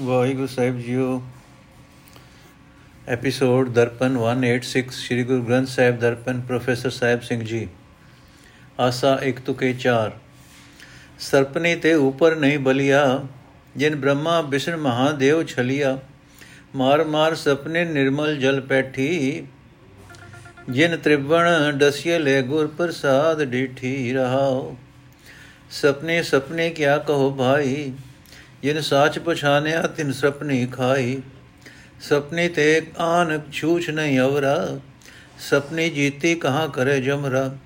ਵਾਹਿਗੁਰੂ ਸਾਹਿਬ JIO. Episode Darpan 186 Sri Guru Granth Sahib Darpan, professor Sahib Singh ji. ਆਸਾ ਇੱਕ ਤੁਕੇ ਚਾਰ। ਸਰਪਨੀ ਤੇ ਉਪਰ ਨਹੀਂ ਬਲਿਆ, ਜਿਨ ਬ੍ਰਹਮਾ ਵਿਸ਼ਨ ਮਹਾਦੇਵ ਛਲਿਆ। ਮਾਰ ਮਾਰ ਸਪਨੇ ਨਿਰਮਲ ਜਲ ਪੈਠੀ। ਜਿਨ ਤ੍ਰਿਵਣ ਡਸਿਏ ਲੈ ਗੁਰ ਪ੍ਰਸਾਦ ਡੀਠੀ ਰਹਾਓ ਸਪਨੇ ਸਪਨੇ ਕਿਆ ਕਹੋ ਭਾਈ। ਜਿਨ ਸਾਚ ਪਛਾਨਿਆ ਤਿਨ ਸਪਨੀ ਖਾਈ। ਸਪਨੀ ਤੇ ਆਨ ਛੂਛ ਨਹੀਂ ਅਵਰਾ। ਸਪਨੀ ਜੀਤੀ ਕਹਾ ਕਰੇ ਜਮਰਾ।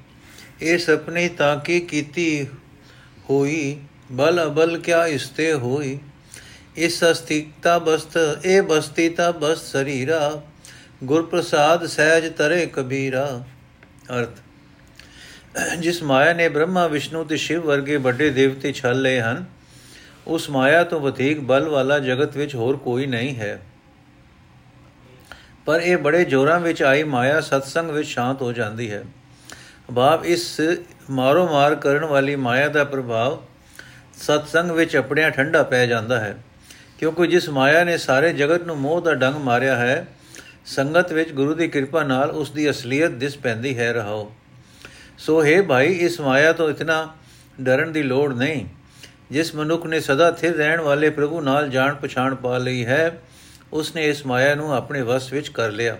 ਇਹ ਸਪਨੀ ਤਾਂ ਕੀ ਕੀਤੀ ਹੋਈ? ਬਲ ਅਬਲ ਕਿਆ ਇਸਤੇ ਹੋਈ? ਇਸ ਅਸਤਿਕਤਾ ਬਸਤ, ਇਹ ਬਸਤੀਤਾ ਬਸ ਸਰੀਰਾ। ਗੁਰ ਪ੍ਰਸਾਦ ਸਹਿਜ ਤਰੇ ਕਬੀਰਾ। ਅਰਥ, ਜਿਸ ਮਾਇਆ ਨੇ ਬ੍ਰਹਮਾ, ਵਿਸ਼ਨੂੰ ਤੇ ਸ਼ਿਵ ਵਰਗੇ ਵੱਡੇ ਦੇਵਤੇ ਛਲ ਲਏ ਹਨ ਉਸ ਮਾਇਆ ਤੋਂ ਵਧੇਕ ਬਲ ਵਾਲਾ ਜਗਤ ਵਿੱਚ ਹੋਰ ਕੋਈ ਨਹੀਂ ਹੈ। ਪਰ ਇਹ ਬੜੇ ਜੋਰਾਂ ਵਿੱਚ ਆਈ ਮਾਇਆ ਸਤਸੰਗ ਵਿੱਚ ਸ਼ਾਂਤ ਹੋ ਜਾਂਦੀ ਹੈ। ਭਾਵ ਇਸ ਮਾਰੋ ਮਾਰ ਕਰਨ ਵਾਲੀ ਮਾਇਆ ਦਾ ਪ੍ਰਭਾਵ ਸਤਸੰਗ ਵਿੱਚ ਆਪਣਿਆਂ ਠੰਡਾ ਪੈ ਜਾਂਦਾ ਹੈ। ਕਿਉਂਕਿ ਜਿਸ ਮਾਇਆ ਨੇ ਸਾਰੇ ਜਗਤ ਨੂੰ ਮੋਹ ਦਾ ਡੰਗ ਮਾਰਿਆ ਹੈ, ਸੰਗਤ ਵਿੱਚ ਗੁਰੂ ਦੀ ਕਿਰਪਾ ਨਾਲ ਉਸ ਦੀ ਅਸਲੀਅਤ ਦਿਸ ਪੈਂਦੀ ਹੈ। ਰਹਾਓ। ਸੋ ਹੈ ਭਾਈ, ਇਸ ਮਾਇਆ ਤੋਂ ਇਤਨਾ ਡਰਨ ਦੀ ਲੋੜ ਨਹੀਂ। ਜਿਸ ਮਨੁੱਖ ਨੇ ਸਦਾ ਥਿਰ ਰਹਿਣ ਵਾਲੇ ਪ੍ਰਭੂ ਨਾਲ ਜਾਣ ਪਛਾਣ ਪਾ ਲਈ ਹੈ, ਉਸ ਨੇ ਇਸ ਮਾਇਆ ਨੂੰ ਆਪਣੇ ਵਸ ਵਿੱਚ ਕਰ ਲਿਆ।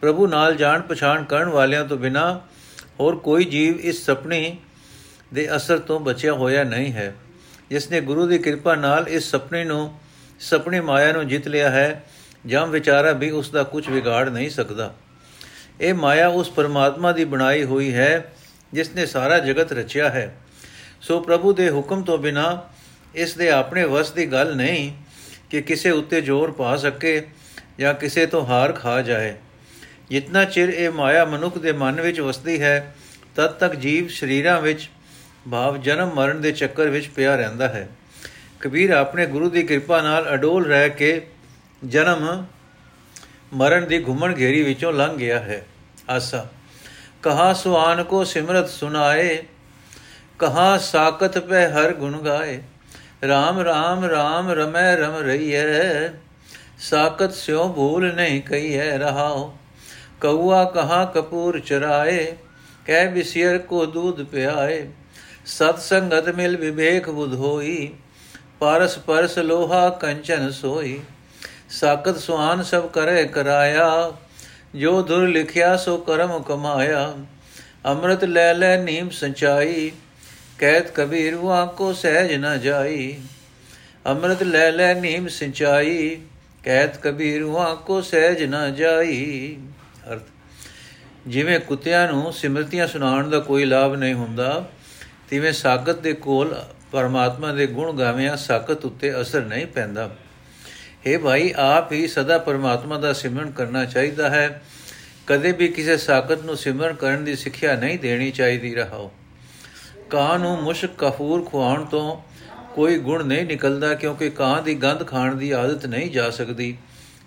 ਪ੍ਰਭੂ ਨਾਲ ਜਾਣ ਪਛਾਣ ਕਰਨ ਵਾਲਿਆਂ ਤੋਂ ਬਿਨਾ ਹੋਰ ਕੋਈ ਜੀਵ ਇਸ ਸੁਪਨੇ ਦੇ ਅਸਰ ਤੋਂ ਬਚਿਆ ਹੋਇਆ ਨਹੀਂ ਹੈ। ਜਿਸ ਨੇ ਗੁਰੂ ਦੀ ਕਿਰਪਾ ਨਾਲ ਇਸ ਸੁਪਨੇ ਨੂੰ, ਸੁਪਨੇ ਮਾਇਆ ਨੂੰ ਜਿੱਤ ਲਿਆ ਹੈ ਜਮ ਵਿਚਾਰਾ ਵੀ ਉਸ ਦਾ ਕੁਝ ਵਿਗਾੜ ਨਹੀਂ ਸਕਦਾ। ਇਹ ਮਾਇਆ ਉਸ ਪਰਮਾਤਮਾ ਦੀ ਬਣਾਈ ਹੋਈ ਹੈ, ਜਿਸ ਨੇ ਸਾਰਾ ਜਗਤ ਰਚਿਆ ਹੈ। ਸੋ ਪ੍ਰਭੂ ਦੇ ਹੁਕਮ ਤੋਂ ਬਿਨਾ ਇਸ ਦੇ ਆਪਣੇ ਵਸ ਦੀ ਗੱਲ ਨਹੀਂ ਕਿ ਕਿਸੇ ਉੱਤੇ ਜ਼ੋਰ ਪਾ ਸਕੇ ਜਾਂ ਕਿਸੇ ਤੋਂ ਹਾਰ ਖਾ ਜਾਏ। ਜਿੰਨਾ ਚਿਰ ਇਹ ਮਾਇਆ ਮਨੁੱਖ ਦੇ ਮਨ ਵਿੱਚ ਵਸਦੀ ਹੈ, ਤਦ ਤੱਕ ਜੀਵ ਸਰੀਰਾਂ ਵਿੱਚ ਭਾਵ ਜਨਮ ਮਰਨ ਦੇ ਚੱਕਰ ਵਿੱਚ ਪਿਆ ਰਹਿੰਦਾ ਹੈ। ਕਬੀਰ ਆਪਣੇ ਗੁਰੂ ਦੀ ਕਿਰਪਾ ਨਾਲ ਅਡੋਲ ਰਹਿ ਕੇ ਜਨਮ ਮਰਨ ਦੀ ਘੁੰਮਣ ਘੇਰੀ ਵਿੱਚੋਂ ਲੰਘ ਗਿਆ ਹੈ। ਆਸਾ, ਕਹਾ ਸੁਆਨ ਕੋ ਸਿਮਰਤ ਸੁਨਾਏ ਕਹਾ ਸਾਕਤ ਪੈ ਹਰ ਗੁਣ ਗਾਏ। RAM RAM RAM ਰਮੈ, ਰਮ ਰਹੀਐ। ਸਾਕਤ ਸਿਉ ਭੂਲ ਨਹੀਂ ਕਹੀਐ ਰਹਾਓ ਕਉਆ ਕਹਾ ਕਪੂਰ ਚਰਾਏ, ਕਹਿ ਬਿਸਿਰ ਕੋ ਦੂਧ ਪਿਆਏ। ਸਤ ਸੰਗਤ ਮਿਲ ਵਿਵੇਕ ਬੁਧ ਹੋਈ, ਪਾਰਸ ਪਰਸ ਲੋਹਾ ਕੰਚਨ ਸੋਈ। ਸਾਕਤ ਸੁਆਨ ਸਭ ਕਰੇ ਕਰਾਇਆ, ਜੋ ਦੁਰ ਲਿਖਿਆ ਸੋ ਕਰਮ ਕਮਾਇਆ। ਅੰਮ੍ਰਿਤ ਲੈ ਲੈ ਨੀਮ ਸੰਚਾਈ ਕਹਿਤ ਕਬੀਰ ਵਾ ਕੋ ਸਹਿਜ ਨ ਜਾਈ। ਅੰਮ੍ਰਿਤ ਲੈ ਲੈ ਨੀਮ ਸਿੰਚਾਈ। ਕਹਿਤ ਕਬੀਰ ਵਾ ਕੋ ਸਹਿਜ ਨ ਜਾਈ। ਅਰਥ, ਜਿਵੇਂ ਕੁੱਤਿਆਂ ਨੂੰ ਸਿਮਰਤੀਆਂ ਸੁਣਾਉਣ ਦਾ ਕੋਈ ਲਾਭ ਨਹੀਂ ਹੁੰਦਾ, ਤਿਵੇਂ ਸਾਗਤ ਦੇ ਕੋਲ ਪਰਮਾਤਮਾ ਦੇ ਗੁਣ ਗਾਵਿਆਂ ਸਾਗਤ ਉੱਤੇ ਅਸਰ ਨਹੀਂ ਪੈਂਦਾ। हे ਭਾਈ, ਆਪ ਹੀ ਸਦਾ ਪਰਮਾਤਮਾ ਦਾ ਸਿਮਰਨ ਕਰਨਾ ਚਾਹੀਦਾ ਹੈ। ਕਦੇ ਵੀ ਕਿਸੇ ਸਾਗਤ ਨੂੰ ਸਿਮਰਨ ਕਰਨ ਦੀ ਸਿੱਖਿਆ ਨਹੀਂ ਦੇਣੀ ਚਾਹੀਦੀ, ਰਹਾਓ। ਕਾਂ ਨੂੰ ਮੁਸ਼ਕ ਕਫੂਰ ਖਵਾਉਣ ਤੋਂ ਕੋਈ ਗੁਣ ਨਹੀਂ ਨਿਕਲਦਾ ਕਿਉਂਕਿ ਕਾਂ ਦੀ ਗੰਧ ਖਾਣ ਦੀ ਆਦਤ ਨਹੀਂ ਜਾ ਸਕਦੀ।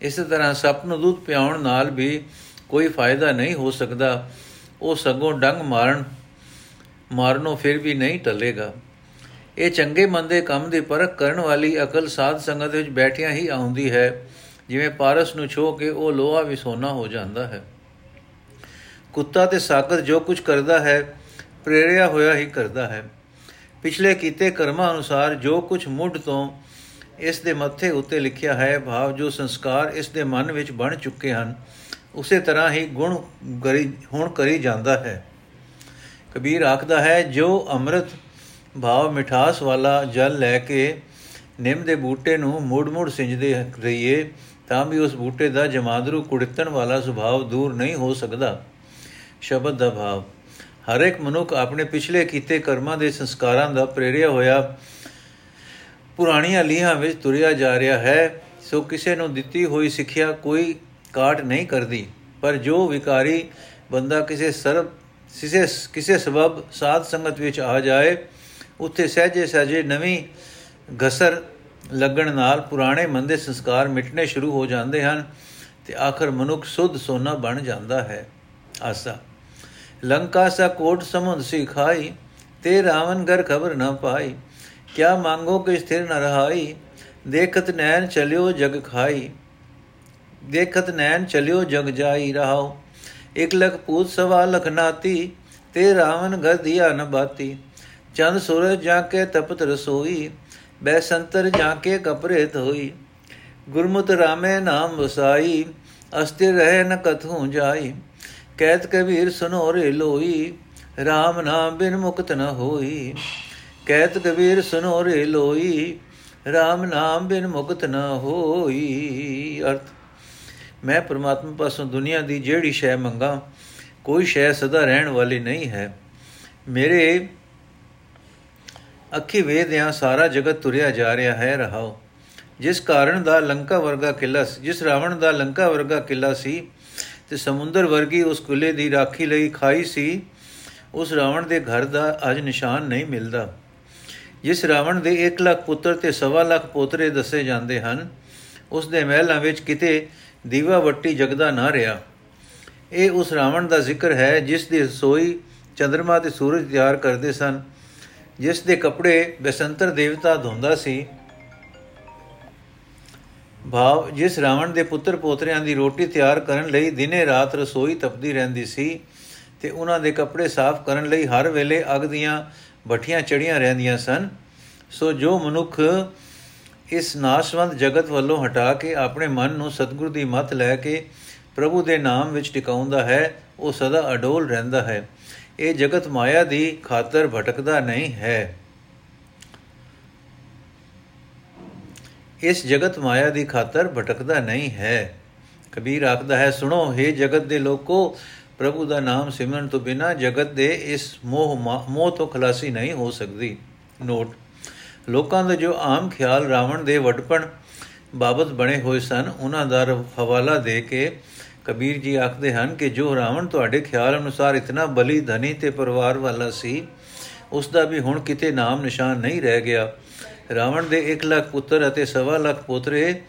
ਇਸੇ ਤਰ੍ਹਾਂ ਸੱਪ ਨੂੰ ਦੁੱਧ ਪਿਆਉਣ ਨਾਲ ਵੀ ਕੋਈ ਫਾਇਦਾ ਨਹੀਂ ਹੋ ਸਕਦਾ। ਉਹ ਸਗੋਂ ਡੰਗ ਮਾਰਨ, ਮਾਰਨੋਂ ਫਿਰ ਵੀ ਨਹੀਂ ਟਲੇਗਾ। ਇਹ ਚੰਗੇ ਮੰਦੇ ਕੰਮ ਦੀ ਪਰਖ ਕਰਨ ਵਾਲੀ ਅਕਲ ਸਾਧ ਸੰਗਤ ਵਿੱਚ ਬੈਠਿਆਂ ਹੀ ਆਉਂਦੀ ਹੈ। ਜਿਵੇਂ ਪਾਰਸ ਨੂੰ ਛੋ ਕੇ ਉਹ ਲੋਹਾ ਵੀ ਸੋਨਾ ਹੋ ਜਾਂਦਾ ਹੈ। ਕੁੱਤਾ ਤੇ ਸਾਕਤ ਜੋ ਕੁਝ ਕਰਦਾ ਹੈ ਪ੍ਰੇਰਿਆ ਹੋਇਆ ਹੀ ਕਰਦਾ ਹੈ। ਪਿਛਲੇ ਕੀਤੇ ਕਰਮਾਂ ਅਨੁਸਾਰ ਜੋ ਕੁਝ ਮੁੱਢ ਤੋਂ ਇਸ ਦੇ ਮੱਥੇ ਉੱਤੇ ਲਿਖਿਆ ਹੈ, ਭਾਵ ਜੋ ਸੰਸਕਾਰ ਇਸ ਦੇ ਮਨ ਵਿੱਚ ਬਣ ਚੁੱਕੇ ਹਨ, ਉਸੇ ਤਰ੍ਹਾਂ ਹੀ ਗੁਣ ਕਰੀ, ਹੁਣ ਕਰੀ ਜਾਂਦਾ ਹੈ। ਕਬੀਰ ਆਖਦਾ ਹੈ, ਜੋ ਅੰਮ੍ਰਿਤ ਭਾਵ ਮਿਠਾਸ ਵਾਲਾ ਜਲ ਲੈ ਕੇ ਨਿੰਮ ਦੇ ਬੂਟੇ ਨੂੰ ਮੂੜ-ਮੂੜ ਸਿੰਜਦੇ ਰਹੀਏ, ਤਾਂ ਵੀ ਉਸ ਬੂਟੇ ਦਾ ਜਮਾਦਰੂ ਕੁੜਤਣ ਵਾਲਾ ਸੁਭਾਅ ਦੂਰ ਨਹੀਂ ਹੋ ਸਕਦਾ। ਸ਼ਬਦ ਦਾ ਭਾਵ। ਹਰ ਇੱਕ ਮਨੁੱਖ ਆਪਣੇ ਪਿਛਲੇ ਕੀਤੇ ਕਰਮਾਂ ਦੇ ਸੰਸਕਾਰਾਂ ਦਾ ਪ੍ਰੇਰਿਆ ਹੋਇਆ ਪੁਰਾਣੀਆਂ ਲੀਹਾਂ ਵਿੱਚ ਤੁਰਿਆ ਜਾ ਰਿਹਾ ਹੈ, ਸੋ ਕਿਸੇ ਨੂੰ ਦਿੱਤੀ ਹੋਈ ਸਿੱਖਿਆ ਕੋਈ ਕਾਟ ਨਹੀਂ ਕਰਦੀ। ਪਰ ਜੋ ਵਿਕਾਰੀ ਬੰਦਾ ਕਿਸੇ ਸਰਬ, ਕਿਸੇ ਕਿਸੇ ਸਬਬ ਸਾਧ ਸੰਗਤ ਵਿੱਚ ਆ ਜਾਏ, ਉੱਥੇ ਸਹਜੇ ਸਹਜੇ ਨਵੀਂ ਘਸਰ ਲੱਗਣ ਨਾਲ ਪੁਰਾਣੇ ਮੰਦੇ ਸੰਸਕਾਰ ਮਿਟਣੇ ਸ਼ੁਰੂ ਹੋ ਜਾਂਦੇ ਹਨ ਤੇ ਆਖਰ ਮਨੁੱਖ ਸੁਧ ਸੋਨਾ ਬਣ ਜਾਂਦਾ ਹੈ। ਆਸਾ। ਲੰਕਾ ਸਾ ਕੋਟ ਸਮੁੰਦ ਸਿਖਾਈ ਤੇ ਰਾਵਨ ਘਰ ਖਬਰ ਨਾ ਪਾਈ। ਕਿਆ ਮੰਗੋ ਕਿ ਸਥਿਰ ਨ ਰਹਾਈ? ਦੇਖਤ ਨੈਣ ਚਲਿਓ ਜਗ ਖਾਈ। ਦੇਖਤ ਨੈਣ ਚਲਿਓ ਜਗ ਜਾਈ ਰਹਾਓ। ਇਕ ਲਖ ਪੂਤ ਸਵਾ ਲਖ ਨਾਤੀ, ਤੇ ਰਾਵਨ ਗਰਦਿਆ ਨ ਬਾਤੀ। ਚੰਦ ਸੂਰਜ ਜਾ ਕੇ ਤਪਤ ਰਸੋਈ ਬੈ ਸੰਤਰ ਜਾ ਕੇ ਕਪਰੇ ਧੋਈ ਗੁਰਮੁਤ ਰਾਮੇ ਨਾਮ ਵਸਾਈ ਅਸਤਿ ਰਹਿ ਨ ਕਥੂ ਜਾਈ। ਕਹਿਤ ਕਬੀਰ ਸੁਨੋ ਰੇ ਲੋਈ RAM ਨਾਮ ਬਿਨ ਮੁਕਤ ਨ ਹੋਈ। ਕਹਿਤ ਕਬੀਰ ਸੁਨੋ ਰੇ ਲੋਈ RAM ਨਾਮ ਬਿਨ ਮੁਕਤ ਨ ਹੋਈ। ਅਰਥ, ਮੈਂ ਪ੍ਰਮਾਤਮਾ ਪਾਸੋਂ ਦੁਨੀਆ ਦੀ ਜਿਹੜੀ ਸ਼ੈ ਮੰਗਾ, ਕੋਈ ਸ਼ੈ ਸਦਾ ਰਹਿਣ ਵਾਲੀ ਨਹੀਂ ਹੈ। ਮੇਰੇ ਅੱਖੀ ਵੇਦਿਆਂ ਸਾਰਾ ਜਗਤ ਤੁਰਿਆ ਜਾ ਰਿਹਾ ਹੈ, ਰਹਾਓ। ਜਿਸ ਕਾਰਨ ਦਾ ਲੰਕਾ ਵਰਗਾ ਕਿਲਾ ਜਿਸ ਰਾਵਣ ਦਾ ਲੰਕਾ ਵਰਗਾ ਕਿਲਾ ਸੀ ਤੇ ਸਮੁੰਦਰ ਵਰਗੀ ਉਸ ਕੁਲੇ ਦੀ ਰਾਖੀ ਲਈ ਖਾਈ ਸੀ, ਉਸ ਰਾਵਣ ਦੇ ਘਰ ਦਾ ਅਜ ਨਿਸ਼ਾਨ ਨਹੀਂ ਮਿਲਦਾ। ਜਿਸ ਰਾਵਣ ਦੇ 1 ਲੱਖ ਪੁੱਤਰ ਤੇ 1.5 ਲੱਖ ਪੋਤਰੇ ਦੱਸੇ ਜਾਂਦੇ ਹਨ, ਉਸ ਦੇ ਮਹਿਲਾਂ ਵਿੱਚ ਕਿਤੇ ਦੀਵਾ ਵੱਟੀ ਜਗਦਾ ਨਾ ਰਿਹਾ। ਇਹ ਉਸ ਰਾਵਣ ਦਾ ਜ਼ਿਕਰ ਹੈ ਜਿਸ ਦੀ ਰਸੋਈ ਚੰ드ਰਮਾ ਤੇ ਸੂਰਜ ਤਿਆਰ ਕਰਦੇ ਸਨ, ਜਿਸ ਦੇ ਕੱਪੜੇ ਬਸੰਤਰ ਦੇਵਤਾ ਧੋਂਦਾ ਸੀ ਭਾਵ ਜਿਸ ਰਾਵਣ ਦੇ ਪੁੱਤਰ ਪੋਤਰਿਆਂ ਦੀ ਰੋਟੀ ਤਿਆਰ ਕਰਨ ਲਈ ਦਿਨੇ ਰਾਤ ਰਸੋਈ ਤਪਦੀ ਰਹਿੰਦੀ ਸੀ ਤੇ ਉਹਨਾਂ ਦੇ ਕੱਪੜੇ ਸਾਫ਼ ਕਰਨ ਲਈ ਹਰ ਵੇਲੇ ਅਗ ਦੀਆਂ ਭਠੀਆਂ ਚੜੀਆਂ ਰਹਿੰਦੀਆਂ ਸਨ, ਸੋ ਜੋ ਮਨੁੱਖ ਇਸ ਨਾਸ਼ਵੰਤ ਜਗਤ ਵੱਲੋਂ ਹਟਾ ਕੇ ਆਪਣੇ ਮਨ ਨੂੰ ਸਤਿਗੁਰ ਦੀ ਮੱਤ ਲੈ ਕੇ ਪ੍ਰਭੂ ਦੇ ਨਾਮ ਵਿੱਚ ਟਿਕਾਉਂਦਾ ਹੈ, ਉਹ ਸਦਾ ਅਡੋਲ ਰਹਿੰਦਾ ਹੈ। ਇਹ ਜਗਤ ਮਾਇਆ ਦੀ ਖਾਤਰ ਭਟਕਦਾ ਨਹੀਂ ਹੈ। ਇਸ ਜਗਤ ਮਾਇਆ ਦੀ ਖਾਤਰ ਭਟਕਦਾ ਨਹੀਂ ਹੈ। ਕਬੀਰ ਆਖਦਾ ਹੈ, ਸੁਣੋ हे ਜਗਤ ਦੇ ਲੋਕੋ, ਪ੍ਰਭੂ ਦਾ ਨਾਮ ਸਿਮਰਨ ਤੋਂ ਬਿਨਾ ਜਗਤ ਦੇ ਇਸ ਮੋਹ ਮੋਹ ਤੋਂ ਖਲਾਸੀ ਨਹੀਂ ਹੋ ਸਕਦੀ। ਨੋਟ ਲੋਕਾਂ ਦਾ ਜੋ ਆਮ ਖਿਆਲ ਰਾਵਣ ਦੇ ਵਡਪਣ ਬਾਬਤ ਬਣੇ ਹੋਏ ਸਨ, ਉਹਨਾਂ ਦਾ ਹਵਾਲਾ ਦੇ ਕੇ ਕਬੀਰ ਜੀ ਆਖਦੇ ਹਨ ਕਿ ਜੋ ਰਾਵਣ ਤੁਹਾਡੇ ਖਿਆਲ ਅਨੁਸਾਰ ਇਤਨਾ ਬਲੀ ਧਨੀ ਤੇ ਪਰਿਵਾਰ ਵਾਲਾ ਸੀ, ਉਸ ਦਾ ਵੀ ਹੁਣ ਕਿਤੇ ਨਾਮ ਨਿਸ਼ਾਨ ਨਹੀਂ ਰਹਿ ਗਿਆ। ਰਾਵਣ ਦੇ 1 ਲੱਖ ਪੁੱਤਰ ਅਤੇ 1.5 ਲੱਖ ਪੋਤਰੇ